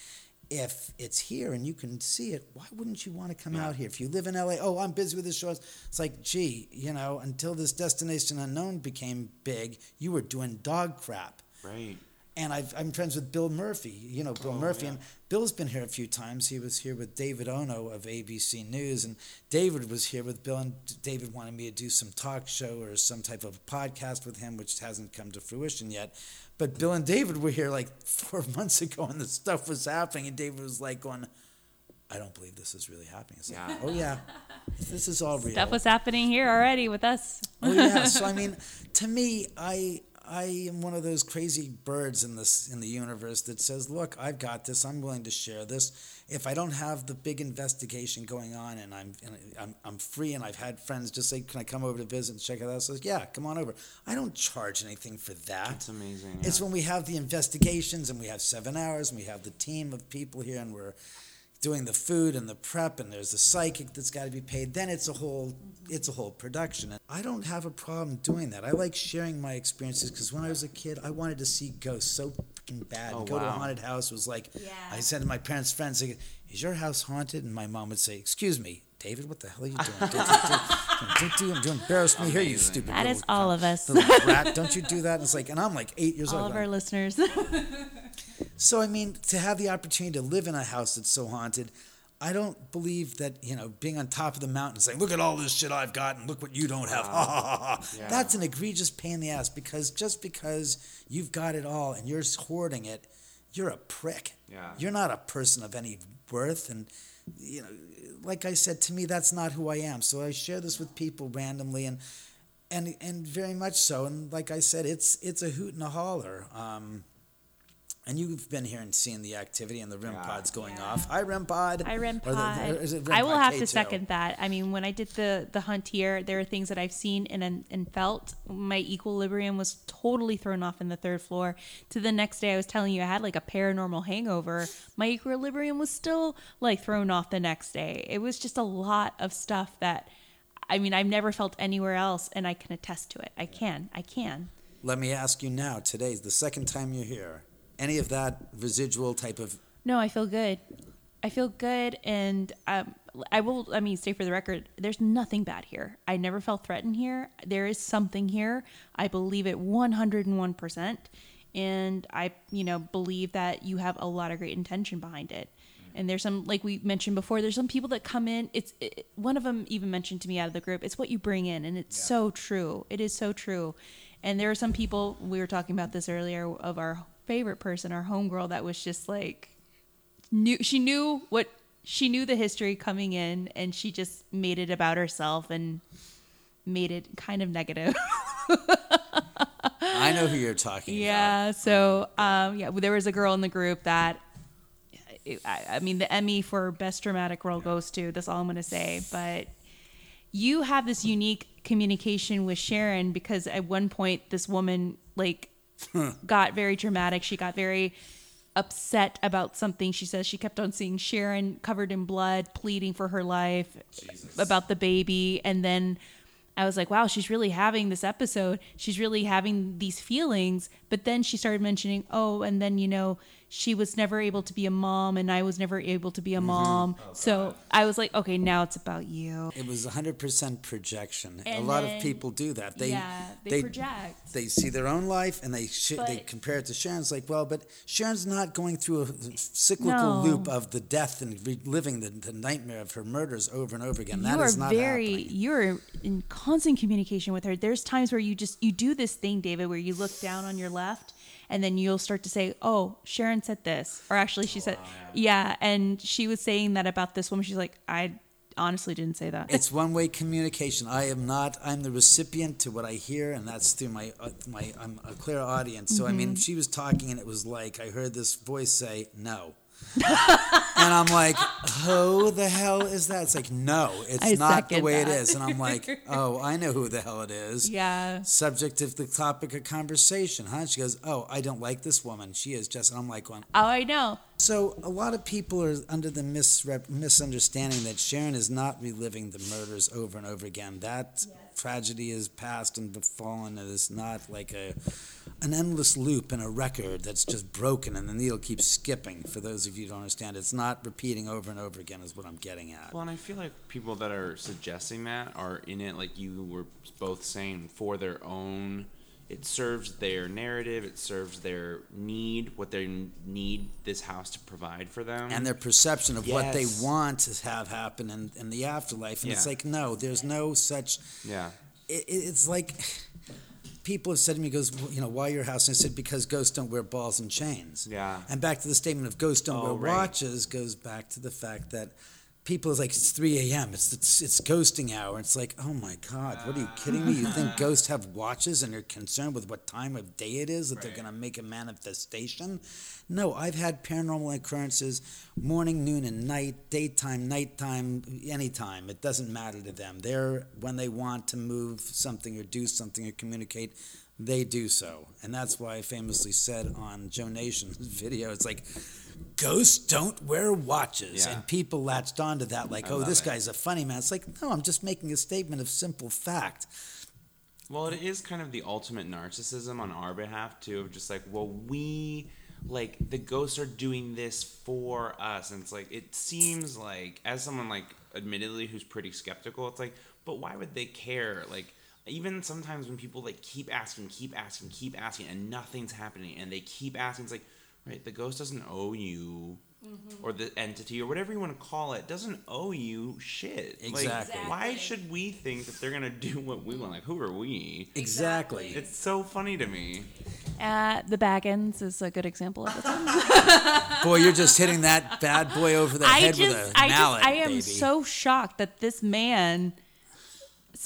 if it's here and you can see it, why wouldn't you want to come out here? If you live in LA, oh, I'm busy with the shows. It's like, gee, you know, until this Destination Unknown became big, you were doing dog crap. Right. And I've, I'm friends with Bill Murphy. You know Bill oh, Murphy, and Bill's been here a few times. He was here with David Ono of ABC News, and David was here with Bill. And David wanted me to do some talk show or some type of podcast with him, which hasn't come to fruition yet. But Bill and David were here like four months ago, and the stuff was happening, and David was like going. I don't believe this is really happening. It's like, Yeah. oh yeah, this is all real. Stuff was happening here already with us. Oh yeah. So I mean, to me, I I am one of those crazy birds in this in the universe that says, "Look, I've got this. I'm willing to share this. If I don't have the big investigation going on, and I'm and I'm, I'm free, and I've had friends just say, "Can I come over to visit and check it out?" I says, "Yeah, come on over." I don't charge anything for that. That's amazing. It's when we have the investigations and we have seven hours and we have the team of people here and we're doing the food and the prep and there's the psychic that's got to be paid then it's a whole mm-hmm. it's a whole production. And i don't have a problem doing that. I like sharing my experiences because when i was a kid i wanted to see ghosts so fucking bad. Oh, go to a haunted house was like Yeah. i said to my parents friends like, is your house haunted? And my mom would say excuse me david what the hell are you doing don't, don't, don't, don't, do, don't embarrass me here you stupid That little is all of us. little brat don't you do that and it's like and i'm like eight years All old of going, our listeners. so I mean, to have the opportunity to live in a house that's so haunted, I don't believe that you know being on top of the mountain saying, "Look at all this shit I've got, and look what you don't have." Ha ha ha ha. Yeah. That's an egregious pain in the ass because just because you've got it all and you're hoarding it, you're a prick. Yeah. You're not a person of any worth, and you know, like I said, to me, that's not who I am. So I share this with people randomly, and and and very much so. And like I said, it's it's a hoot and a holler. Um, and you've been here and seen the activity and the REM Yeah. pods going off. Hi, REM pod. I REM Or the- pod. or is it REM I will pod have K2? to second that. I mean, when I did the the hunt here, there are things that I've seen and and felt. My equilibrium was totally thrown off in the third floor. To the next day, I was telling you I had like a paranormal hangover. My equilibrium was still like thrown off the next day. It was just a lot of stuff that. I mean, I've never felt anywhere else, and I can attest to it. I can. I can. Let me ask you now. Today's the second time you're here. Any of that residual type of No, I feel good. I feel good, and um, I will. I mean, say for the record, there's nothing bad here. I never felt threatened here. There is something here. I believe it 101 percent, and I, you know, believe that you have a lot of great intention behind it. And there's some, like we mentioned before, there's some people that come in. It's it, one of them even mentioned to me out of the group. It's what you bring in, and it's so true. It is so true. And there are some people we were talking about this earlier of our favorite person, our homegirl, that was just like knew she knew what she knew the history coming in and she just made it about herself and made it kind of negative I know who you're talking about. yeah so um yeah there was a girl in the group that I, I mean the emmy for best dramatic role goes to that's all i'm gonna say but you have this unique communication with sharon because at one point this woman like got very dramatic she got very upset about something she says she kept on seeing sharon covered in blood pleading for her life about the baby and then I was like, wow, she's really having this episode. She's really having these feelings. But then she started mentioning, oh, and then, you know, she was never able to be a mom and I was never able to be a mm-hmm. mom. Oh, so I was like, okay, now it's about you. It was 100% projection. a And lot then- of people do that. They, yeah, they, project. They see their own life and they sh- they compare it to Sharon's. Like, well, but Sharon's not going through a cyclical No. loop of the death and reliving the, the nightmare of her murders over and over again. That you are is not very happening. you're in constant communication with her there's times where you just you do this thing david where you look down on your left and then you'll start to say oh sharon said this or actually she said yeah and she was saying that about this woman she's like i honestly didn't say that It's one way communication. I am not. I'm the recipient to what I hear, and that's through my uh, my. I'm a clear audience. So I mean, Mm-hmm. she was talking, and it was like I heard this voice say no, and I'm like, who the hell is that? It's like no, it's I not the way it that. is, and I'm like, oh, I know who the hell it is. yeah Subject of the topic of conversation, huh? She goes, oh, I don't like this woman. She is just, and I'm like, going, oh i know so a lot of people are under the misrep- misunderstanding that Sharon is not reliving the murders over and over again. That tragedy is past and befallen. It is not like a an endless loop in a record that's just broken and the needle keeps skipping. For those of you who don't understand, it's not repeating over and over again, is what I'm getting at. Well, and I feel like people that are suggesting that are in it, like you were both saying, for their own. It serves their narrative. It serves their need, what they need this house to provide for them, and their perception of what they want to have happen in, in the afterlife. And it's like, no, there's no such. yeah, It, it- it's like people have said to me, "Goes, you know, why your house?" And I said, "Because ghosts don't wear balls and chains." Yeah. And back to the statement of ghosts don't Oh, wear right. watches goes back to the fact that people is like it's 3 a.m. It's, it's it's ghosting hour. It's like, oh my god, what are you ah. kidding me? You think ghosts have watches and you're concerned with what time of day it is that they're gonna make a manifestation? No, I've had paranormal occurrences morning, noon, and night, daytime, nighttime, anytime. It doesn't matter to them. They're when they want to move something or do something or communicate, they do so. And that's why I famously said on Joe Nation's video, it's like ghosts don't wear watches. Yeah. And people latched onto that like, I oh, this it. guy's a funny man. It's like, no, I'm just making a statement of simple fact. Well, it is kind of the ultimate narcissism on our behalf too, of just like, well, we like the ghosts are doing this for us, and it's like it seems like as someone like admittedly who's pretty skeptical, it's like, but why would they care? Like even sometimes when people like keep asking, keep asking, keep asking, and nothing's happening, and they keep asking, it's like, right, the ghost doesn't owe you. Or the entity, or whatever you want to call it, doesn't owe you shit. Like, Exactly. why should we think that they're gonna do what we want? Like, who are we? Exactly. It's so funny to me. Uh, the Bagans is a good example of this. Boy, you're just hitting that bad boy over the I head just, with a I mallet, just, I am baby. so shocked that this man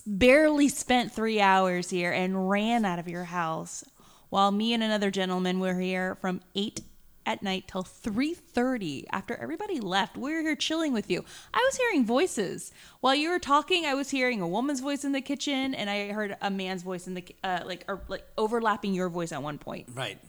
barely spent three hours here and ran out of your house, while me and another gentleman were here from eight at night till three thirty. After everybody left, we were here chilling with you. I was hearing voices while you were talking. I was hearing a woman's voice in the kitchen, and I heard a man's voice in the uh, like or like overlapping your voice at one point. Right.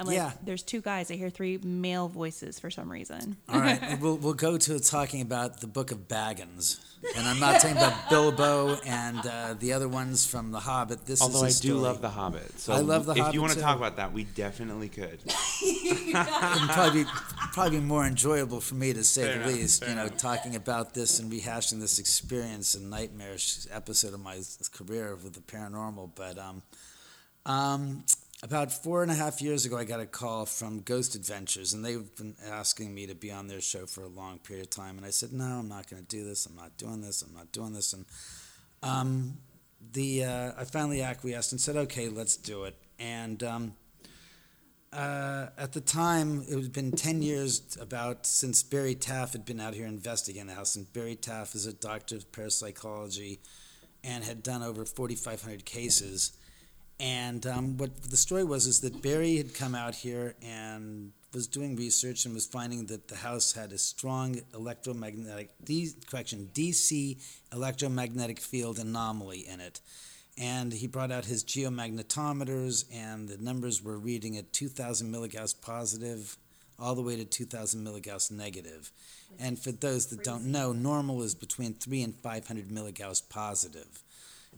I'm like, Yeah. there's two guys. I hear three male voices for some reason. All right, we'll, we'll go to talking about the Book of Bagans. And I'm not talking about Bilbo and uh, the other ones from The Hobbit. This Although I is a do story. love The Hobbit. So I love The if Hobbit you want to too. talk about that, we definitely could. It'd probably be, probably be more enjoyable for me to say Fair the enough, least. You know, enough. talking about this and rehashing this experience and nightmarish episode of my career with the paranormal. But um, um, about four and a half years ago, I got a call from Ghost Adventures, and they've been asking me to be on their show for a long period of time. And I said, no, I'm not going to do this. I'm not doing this. I'm not doing this. And um, the uh, I finally acquiesced and said, okay, let's do it. And um, uh, at the time, it had been 10 years about since Barry Taff had been out here investigating the house. And Barry Taff is a doctor of parapsychology and had done over 4,500 cases. And um, what the story was is that Barry had come out here and was doing research and was finding that the house had a strong electromagnetic, D, correction, DC electromagnetic field anomaly in it. And he brought out his geomagnetometers, and the numbers were reading at 2,000 milligauss positive all the way to 2,000 milligauss negative. And for those that don't know, normal is between 3 and 500 milligauss positive.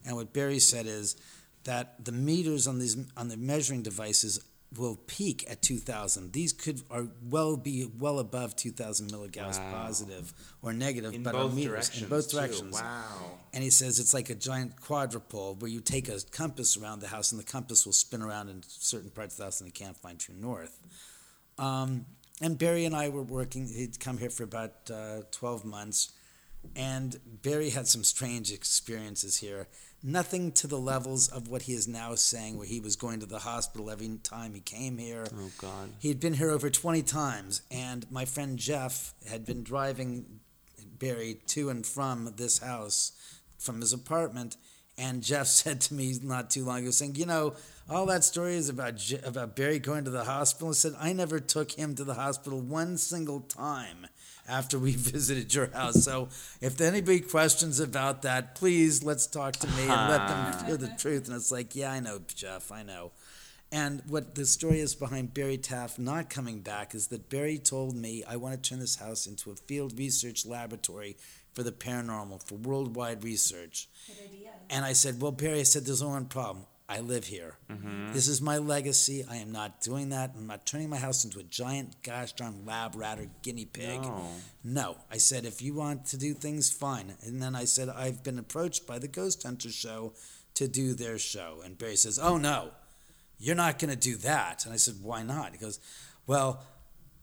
And what Barry said is that the meters on these on the measuring devices will peak at 2,000. These could are well be well above 2,000 milligauss Wow. positive or negative, In but both meters directions. in both too. directions. Wow. And he says it's like a giant quadrupole where you take a compass around the house and the compass will spin around in certain parts of the house and it can't find true north. Um, and Barry and I were working, he'd come here for about uh, 12 months. And Barry had some strange experiences here. Nothing to the levels of what he is now saying, where he was going to the hospital every time he came here. Oh God. He had been here over 20 times, and my friend Jeff had been driving Barry to and from this house from his apartment. And Jeff said to me not too long ago, saying, "You know, all that story is about Je- about Barry going to the hospital." I said, "I never took him to the hospital one single time after we visited your house. So, if anybody questions about that, please let's talk to me and let them hear the truth." And it's like, "Yeah, I know, Jeff, I know." And what the story is behind Barry Taff not coming back is that Barry told me, I want to turn this house into a field research laboratory for the paranormal, for worldwide research. And I said, Well, Barry, I said, there's only one problem. I live here. Mm-hmm. This is my legacy. I am not doing that. I'm not turning my house into a giant, gosh darn lab rat or guinea pig. No. No. I said, if you want to do things, fine. And then I said, I've been approached by the Ghost Hunter show to do their show. And Barry says, Oh, no, you're not going to do that. And I said, Why not? He goes, Well,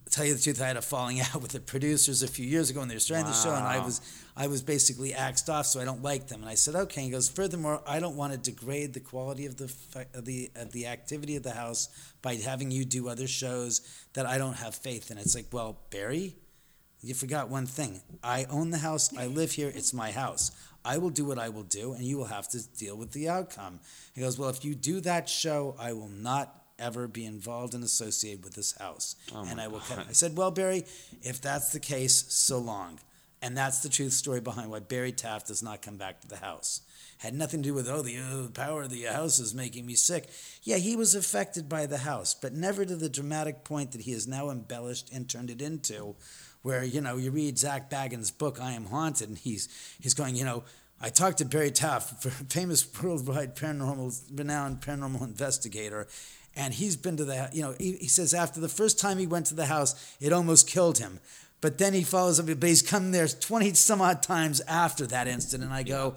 tell you the truth, I had a falling out with the producers a few years ago when they were starting the show, and I was I was basically axed off, so I don't like them. And I said, okay. He goes, furthermore, I don't want to degrade the quality of the of the of the activity of the house by having you do other shows that I don't have faith in. It's like, well, Barry, you forgot one thing. I own the house. I live here. It's my house. I will do what I will do, and you will have to deal with the outcome. He goes, well, if you do that show, I will not ever be involved and associated with this house, and I will cut. it." I said, well, Barry, if that's the case, so long. And that's the truth story behind why Barry Taff does not come back to the house. Had nothing to do with, oh, the uh, power of the house is making me sick. Yeah, he was affected by the house, but never to the dramatic point that he has now embellished and turned it into, where, you know, you read Zak Bagans' book, I Am Haunted, and he's, he's going, you know, I talked to Barry Taff, famous worldwide paranormal, renowned paranormal investigator, and he's been to the, you know, he, he says after the first time he went to the house, it almost killed him. But then he follows up, but he's come there 20 some odd times after that incident. And I go,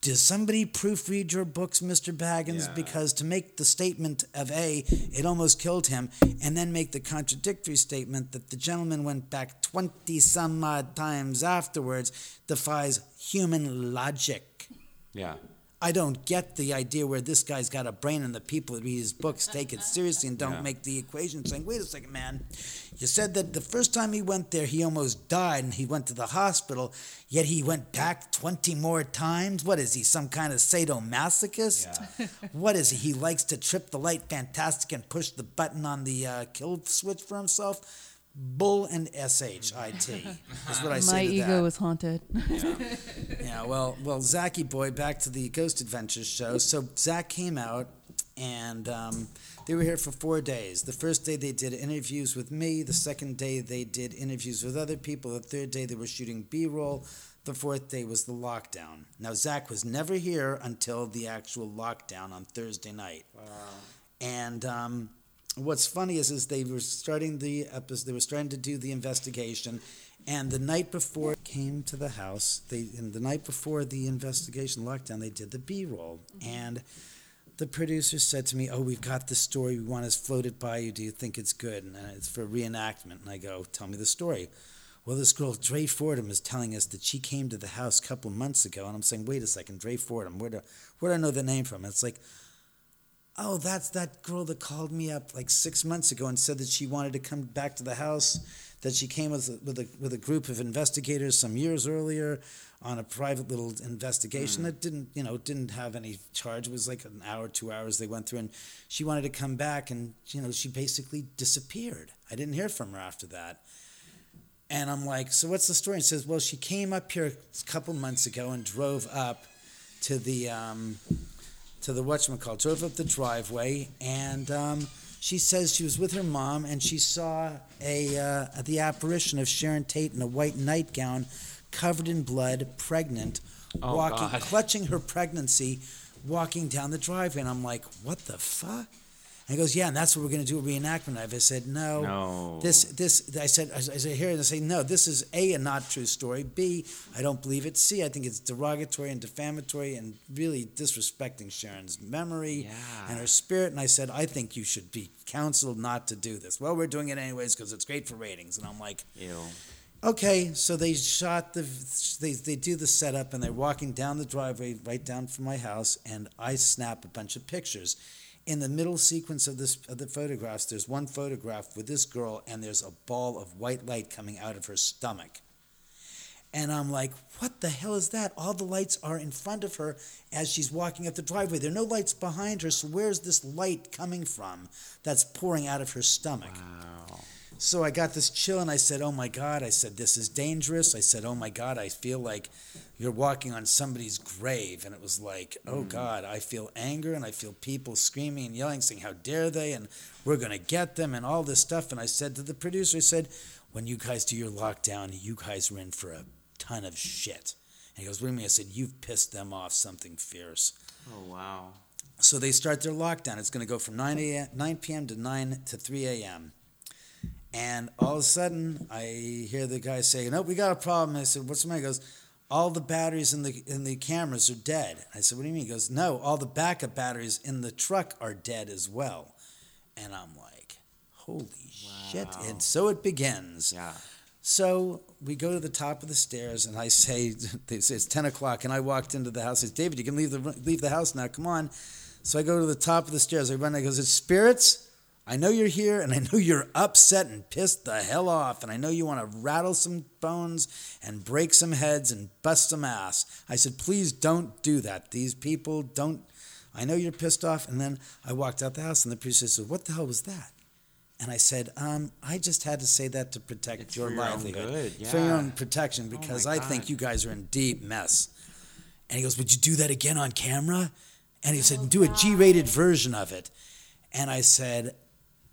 does somebody proofread your books, Mr. Bagans? Yeah. Because to make the statement of A, it almost killed him, and then make the contradictory statement that the gentleman went back 20 some odd times afterwards defies human logic. Yeah. I don't get the idea where this guy's got a brain and the people that read his books take it seriously and don't Yeah. make the equation saying, wait a second, man. You said that the first time he went there, he almost died and he went to the hospital, yet he went back 20 more times? What is he, some kind of sadomasochist? what is he? He likes to trip the light fantastic and push the button on the uh, kill switch for himself? Bull and S-H-I-T is what I say My to ego that. is haunted. Yeah, yeah. well, well, Zachy boy, back to the Ghost Adventures show. So Zak came out, and um, they were here for four days. The first day they did interviews with me. The second day they did interviews with other people. The third day they were shooting B-roll. The fourth day was the lockdown. Now Zak was never here until the actual lockdown on Thursday night. Wow. And um, what's funny is, is they were starting the episode. They were starting to do the investigation, and the night before it came to the house, they and the night before the investigation lockdown, they did the B-roll, mm-hmm. and the producer said to me, "Oh, we've got this story. We want to float it by you. Do you think it's good?" And it's for reenactment. And I go, "Tell me the story." Well, this girl, Dre Fordham, is telling us that she came to the house a couple of months ago, and I'm saying, "Wait a second, Dre Fordham. Where do where do I know the name from?" And it's like, oh, that's that girl that called me up like six months ago and said that she wanted to come back to the house. That she came with a, with a with a group of investigators some years earlier on a private little investigation that didn't you know didn't have any charge. It was like an hour, two hours they went through, and she wanted to come back, and you know she basically disappeared. I didn't hear from her after that. And I'm like, so what's the story? And says, well, she came up here a couple months ago and drove up to the um, to the watchman, whatchamacallit, drove up the driveway, and um, she says she was with her mom and she saw a uh, the apparition of Sharon Tate in a white nightgown, covered in blood, pregnant, Oh, walking, God. clutching her pregnancy, walking down the driveway. And I'm like, what the fuck? And he goes, yeah, and that's what we're going to do a reenactment of. I said, no, No. this this I said I said here and I say no this is a a not true story b I don't believe it c I think it's derogatory and defamatory and really disrespecting Sharon's memory Yeah. and her spirit and I said I think you should be counseled not to do this well we're doing it anyways because it's great for ratings and I'm like Ew. okay so they shot the they, they do the setup and they're walking down the driveway right down from my house and I snap a bunch of pictures in the middle sequence of this of the photographs there's one photograph with this girl and there's a ball of white light coming out of her stomach and I'm like, what the hell is that? All the lights are in front of her as she's walking up the driveway. There are no lights behind her, so where's this light coming from that's pouring out of her stomach? Wow. So I got this chill and I said, Oh my God. I said, This is dangerous. I said, Oh my God, I feel like you're walking on somebody's grave. And it was like, Oh mm. God, I feel anger and I feel people screaming and yelling, saying, How dare they? And we're going to get them and all this stuff. And I said to the producer, I said, When you guys do your lockdown, you guys are in for a ton of shit. And he goes, What do you mean? I said, You've pissed them off something fierce. Oh wow. So they start their lockdown. It's going to go from 9 a.m. 9 p.m. to 9 to 3 a.m. And all of a sudden, I hear the guy say, "No, we got a problem." I said, "What's the matter?" He goes, "All the batteries in the in the cameras are dead." I said, "What do you mean?" He goes, "No, all the backup batteries in the truck are dead as well." And I'm like, "Holy shit!" And so it begins. Yeah. So we go to the top of the stairs, and I say, it's ten o'clock, and I walked into the house. I said, David, you can leave the leave the house now. Come on. So I go to the top of the stairs. I run. I goes, it's spirits. I know you're here, and I know you're upset and pissed the hell off, and I know you want to rattle some bones and break some heads and bust some ass. I said, please don't do that. These people don't. I know you're pissed off. And then I walked out the house, and the priest said, "What the hell was that?" And I said, um, I just had to say that to protect It's your your livelihood, good, for your. Oh own protection, because my I think you guys are in deep mess. And he goes, Would you do that again on camera? And he said, Do a G rated version of it. And I said,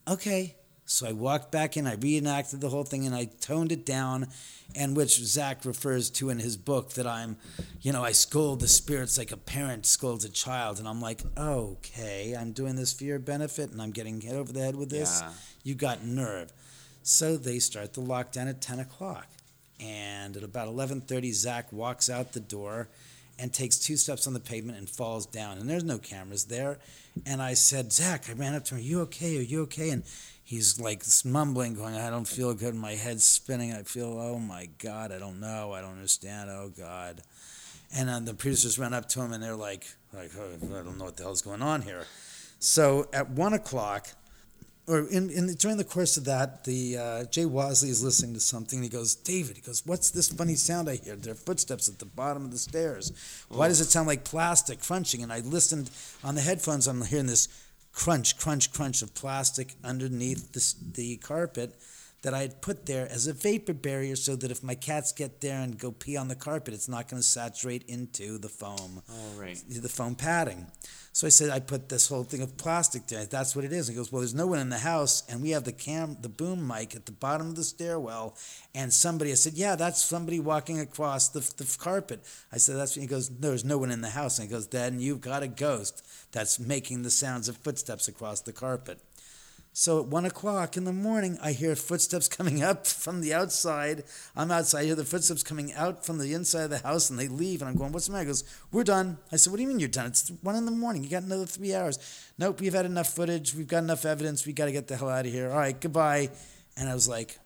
Okay. So I walked back in, I reenacted the whole thing, and I toned it down, and which Zak refers to in his book that I'm, you know, I scold the spirits like a parent scolds a child. And I'm like, okay, I'm doing this for your benefit, and I'm getting hit over the head with this. Yeah. You got nerve. So they start the lockdown at 10 o'clock. And at about 11:30, Zak walks out the door and takes two steps on the pavement and falls down. And there's no cameras there. And I said, Zak, I ran up to him, Are you okay? Are you okay? And he's like mumbling, going, I don't feel good. My head's spinning. I feel, oh my God, I don't know. I don't understand. Oh God. And then the producers ran up to him and they're like, like oh, I don't know what the hell's going on here. So at one o'clock, or in, in during the course of that, the uh, Jay Wasley is listening to something. and He goes, David. He goes, what's this funny sound I hear? There are footsteps at the bottom of the stairs. Why does it sound like plastic crunching? And I listened on the headphones. I'm hearing this crunch, crunch, crunch of plastic underneath the, the carpet that I had put there as a vapor barrier, so that if my cats get there and go pee on the carpet, it's not going to saturate into the foam All right. the foam padding. So I said, I put this whole thing of plastic there. That's what it is. He goes, Well, there's no one in the house, and we have the cam, the boom mic at the bottom of the stairwell, and somebody. I said, Yeah, that's somebody walking across the, the carpet. I said, That's. He goes, No, there's no one in the house. And he goes, Then you've got a ghost that's making the sounds of footsteps across the carpet. So at one o'clock in the morning, I hear footsteps coming up from the outside. I'm outside. I hear the footsteps coming out from the inside of the house, and they leave. And I'm going, "What's the matter?" He goes, "We're done." I said, "What do you mean you're done? It's one in the morning. You got another three hours." Nope, we've had enough footage. We've got enough evidence. We got to get the hell out of here. All right, goodbye. And I was like,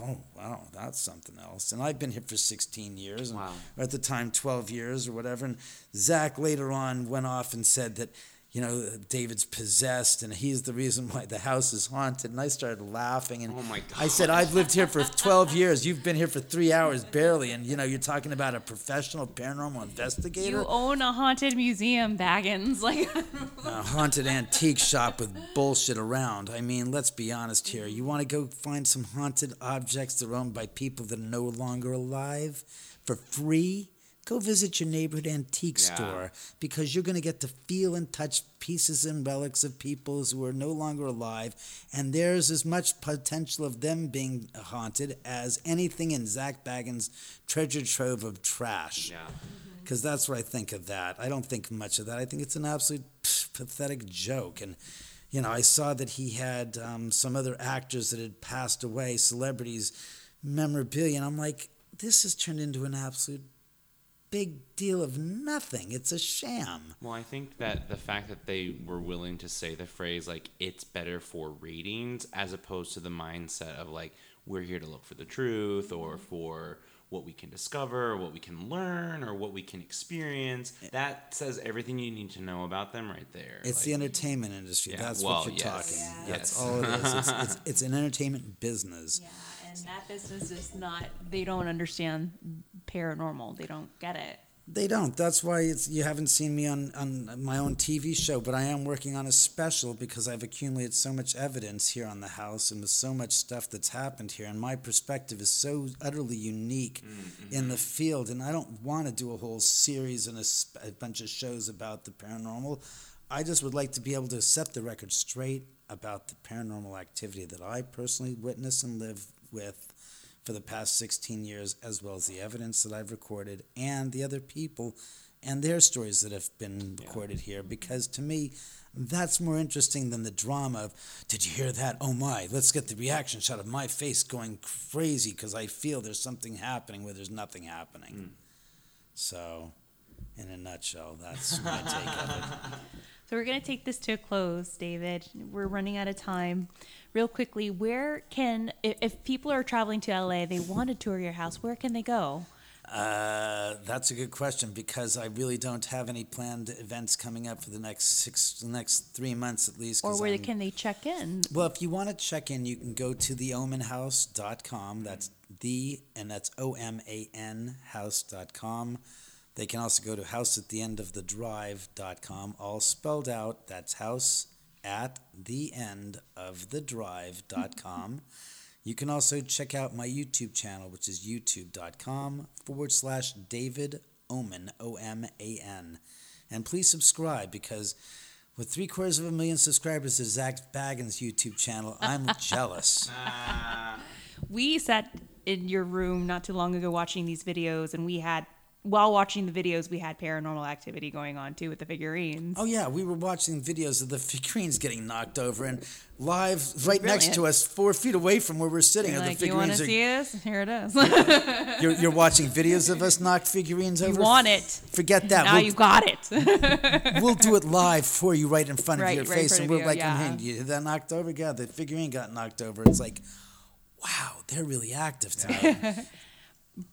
"Oh wow, that's something else." And I've been here for 16 years, and, Wow. or at the time 12 years or whatever. And Zak later on went off and said that you know David's possessed and he's the reason why the house is haunted. And I started laughing and Oh my God. I said, "I've lived here for 12 years. You've been here for three hours barely, and you know you're talking about a professional paranormal investigator." You own a haunted museum, Bagans. Like, a haunted antique shop with bullshit around. I mean, let's be honest here. You want to go find some haunted objects that are owned by people that are no longer alive for free? Go visit your neighborhood antique Yeah. store because you're going to get to feel and touch pieces and relics of peoples who are no longer alive. And there's as much potential of them being haunted as anything in Zak Bagans' treasure trove of trash Yeah. because that's what I think of that. I don't think much of that. I think it's an absolute pff, pathetic joke. And, you know, I saw that he had um, some other actors that had passed away, celebrities, memorabilia. And I'm like, this has turned into an absolute big deal of nothing. It's a sham. Well, I think that the fact that they were willing to say the phrase like it's better for ratings as opposed to the mindset of like we're here to look for the truth or mm-hmm. for what we can discover, or what we can learn, or what we can experience. Eh. That says everything you need to know about them right there. It's the entertainment industry. Yeah, That's well, what you're yes. talking. Yeah. That's Yes. all it is. It's, it's, it's an entertainment business. yeah, and that business is not. They don't understand paranormal. They don't get it. They don't. That's why it's, you haven't seen me on, on my own TV show, but I am working on a special because I've accumulated so much evidence here on the house and with so much stuff that's happened here. And my perspective is so utterly unique mm-hmm. in the field. And I don't want to do a whole series and a, a bunch of shows about the paranormal. I just would like to be able to set the record straight about the paranormal activity that I personally witness and live with for the past 16 years, as well as the evidence that I've recorded and the other people and their stories that have been recorded here. Because to me that's more interesting than the drama of did you hear that? Oh my let's get the reaction shot of my face going crazy because i feel there's something happening where there's nothing happening. Hmm. So in a nutshell that's my take of it. So we're going to take this to a close, David. We're running out of time. Real quickly, where can if, if people are traveling to LA, they want to tour your house, where can they go? Uh, that's a good question because I really don't have any planned events coming up for the next six, the next three months at least. Or where I'm- can they check in? Well, if you want to check in, you can go to theomanhouse.com. That's the, and that's O M A N house.com. They can also go to house at the end of the drive.com, all spelled out. That's house at the end of the drive.com. You can also check out my YouTube channel, which is youtube.com forward slash David Oman, O M A N. And please subscribe because with three quarters of a million subscribers to Zak Bagans' YouTube channel, I'm jealous. Ah. We sat in your room not too long ago watching these videos, and we had while watching the videos, we had paranormal activity going on too with the figurines. Oh yeah, we were watching videos of the figurines getting knocked over, and live right next to us, four feet away from where we're sitting, You're like, the you want to figurines. see this? Here it is. you're, you're watching videos of us knock figurines over. you want it. Forget that. Now we'll, you got it. we'll do it live for you, right in front Right, of your right face, and we're you, like, yeah. "Hey, you that knocked over? Yeah, the figurine got knocked over. It's like, wow, they're really active tonight.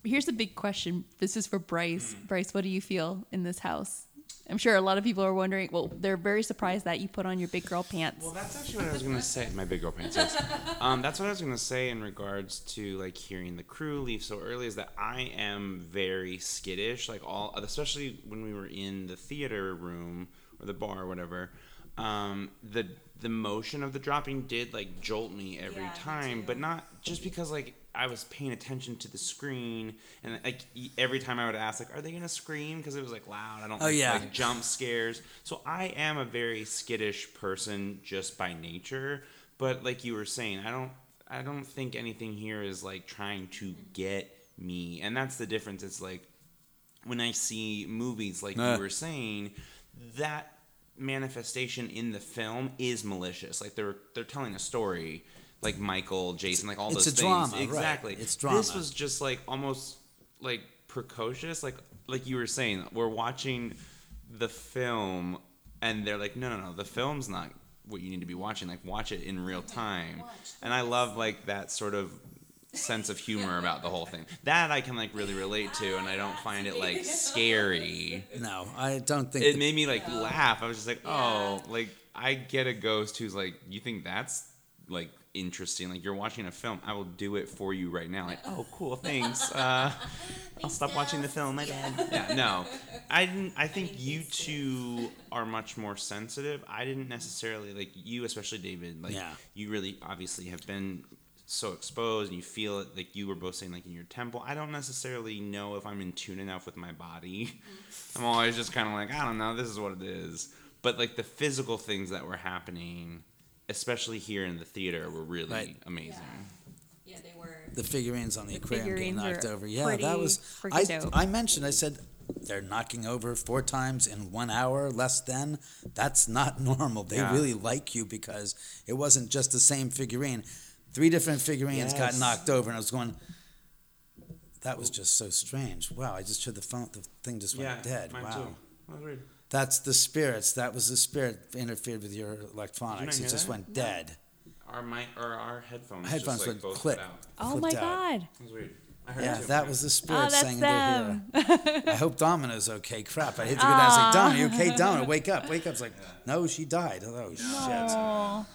Here's a big question. This is for Bryce. Bryce, what do you feel in this house? I'm sure a lot of people are wondering. Well, they're very surprised that you put on your big girl pants. Well, that's actually what I was gonna say. My big girl pants. Yes. Um, that's what I was gonna say in regards to like hearing the crew leave so early. Is that I am very skittish. Like all, especially when we were in the theater room or the bar or whatever. Um, the the motion of the dropping did like jolt me every time, but not just because like I was paying attention to the screen and like every time I would ask like, are they gonna scream because it was like loud? I don't Oh, like, yeah. like jump scares. So I am a very skittish person just by nature. But like you were saying, I don't I don't think anything here is like trying to get me. And that's the difference. It's like when I see movies like Uh. you were saying, that manifestation in the film is malicious. Like they're they're telling a story like Michael, Jason, like all It's those a things. drama, right. exactly. It's drama. This was just like almost like precocious, like like you were saying. We're watching the film, and they're like, no, no, no, the film's not what you need to be watching. Like, watch it in real time. And I love like that sort of sense of humor about the whole thing. That I can like really relate to, and I don't find it like scary. no, I don't think. It that- made me like laugh. I was just like, oh, like I get a ghost who's like, you think that's like interesting? Like you're watching a film. I will do it for you right now. Like, oh, cool, thanks. Uh, I'll stop watching the film. My bad. Yeah, no, I didn't. I think you two are much more sensitive. I didn't necessarily like you, especially David. Like Yeah. you really obviously have been so exposed and you feel it like you were both saying like in your temple i don't necessarily know if i'm in tune enough with my body i'm always just kind of like i don't know this is what it is but like the physical things that were happening especially here in the theater were really Right. amazing Yeah, they were. the figurines on the, aquarium getting knocked over. Yeah, that was. I dope. I mentioned. I said they're knocking over four times in one hour, less than. That's not normal. They Yeah. really like you because it wasn't just the same figurine. Three different figurines got knocked over, and I was going. That was just so strange. Wow! I just heard the phone. The thing just went dead. mine wow. too. That was weird. That's the spirits. That was the spirit interfered with your electronics. hear It just that? went dead. our mic or our headphones Headphones just, like, went both click. oh flipped my out. god. that was weird Yeah, that was the spirit Oh, that's saying they're them. here. I hope Domino's okay. Crap, I hate to go down. It's like, Domino, you okay? Domino, wake up, wake up. It's like, no, she died. Oh, shit.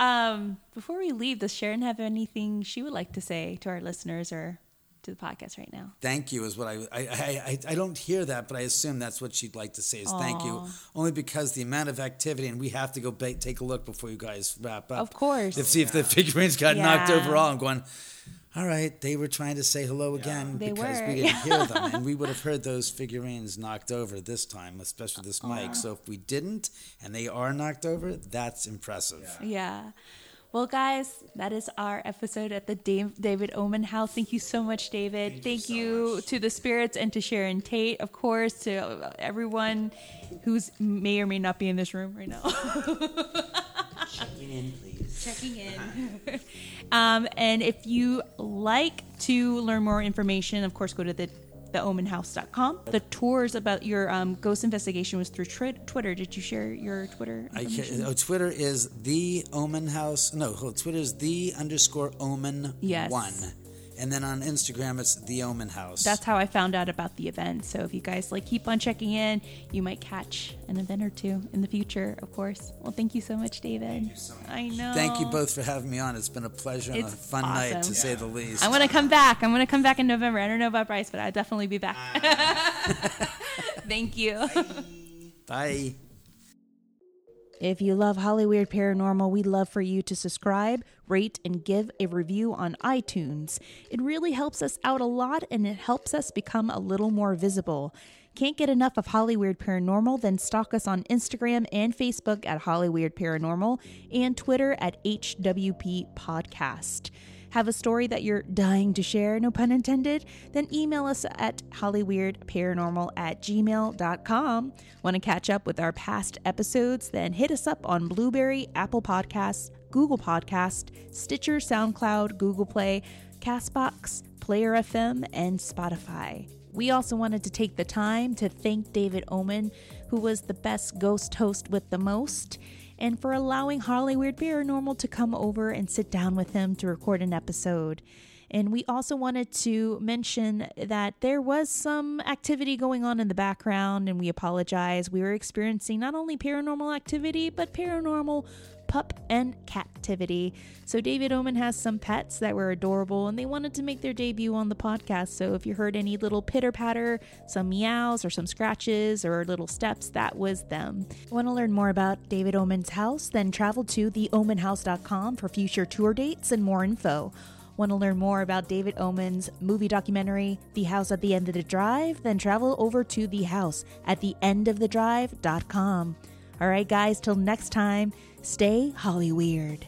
Um, before we leave, does Sharon have anything she would like to say to our listeners or to the podcast right now? Thank you is what I, I, I, I, I don't hear that, but I assume that's what she'd like to say is thank you. Only because the amount of activity, and we have to go ba- take a look before you guys wrap up. Of course. To see if the figurines got knocked over all. I'm going, all right, they were trying to say hello again They because were. we didn't hear them. And we would have heard those figurines knocked over this time, especially this mic. So if we didn't and they are knocked over, that's impressive. Yeah. Well, guys, that is our episode at the Dave, David Oman House. Thank you so much, David. Thank, you, to the spirits and to Sharon Tate, of course, to everyone who's may or may not be in this room right now. Checking in, please. Checking in. um, and if you like to learn more information, of course, go to the theomenhouse.com. The tours about your um, ghost investigation was through twi- Twitter. Did you share your Twitter? I information? ca- oh, Twitter is the Omen House. No, hold, Twitter is the underscore Omen Yes. one, and then on Instagram it's the Omen House. That's how I found out about the event. So if you guys like keep on checking in, you might catch an event or two in the future, of course. Well, thank you so much, David. I know. Thank you both for having me on. It's been a pleasure and a It's fun night awesome. to say the least. I'm gonna come back. I'm gonna come back in November. I don't know about Bryce, but I'll definitely be back. Thank you. Bye. If you love Hollyweird Paranormal, we'd love for you to subscribe, rate, and give a review on iTunes. It really helps us out a lot and it helps us become a little more visible. Can't get enough of Hollyweird Paranormal? Then stalk us on Instagram and Facebook at Hollyweird Paranormal and Twitter at HWP Podcast. Have a story that you're dying to share, no pun intended? Then email us at hollyweirdparanormal at gmail.com. Want to catch up with our past episodes? Then hit us up on Blubrry, Apple Podcasts, Google Podcast, Stitcher, SoundCloud, Google Play, Castbox, Player FM, and Spotify. We also wanted to take the time to thank David Oman, who was the best ghost host with the most, and for allowing Hollyweird Paranormal to come over and sit down with him to record an episode. And we also wanted to mention that there was some activity going on in the background, and we apologize. We were experiencing not only paranormal activity, but paranormal pup and captivity. So, David Oman has some pets that were adorable, and they wanted to make their debut on the podcast. So, if you heard any little pitter patter, some meows, or some scratches, or little steps, that was them. Want to learn more about David Oman's house? Then travel to theomenhouse.com for future tour dates and more info. Want to learn more about David Oman's movie documentary, The House at the End of the Drive? Then travel over to the house at theendofthedrive.com. All right, guys, till next time, stay Holly Weird.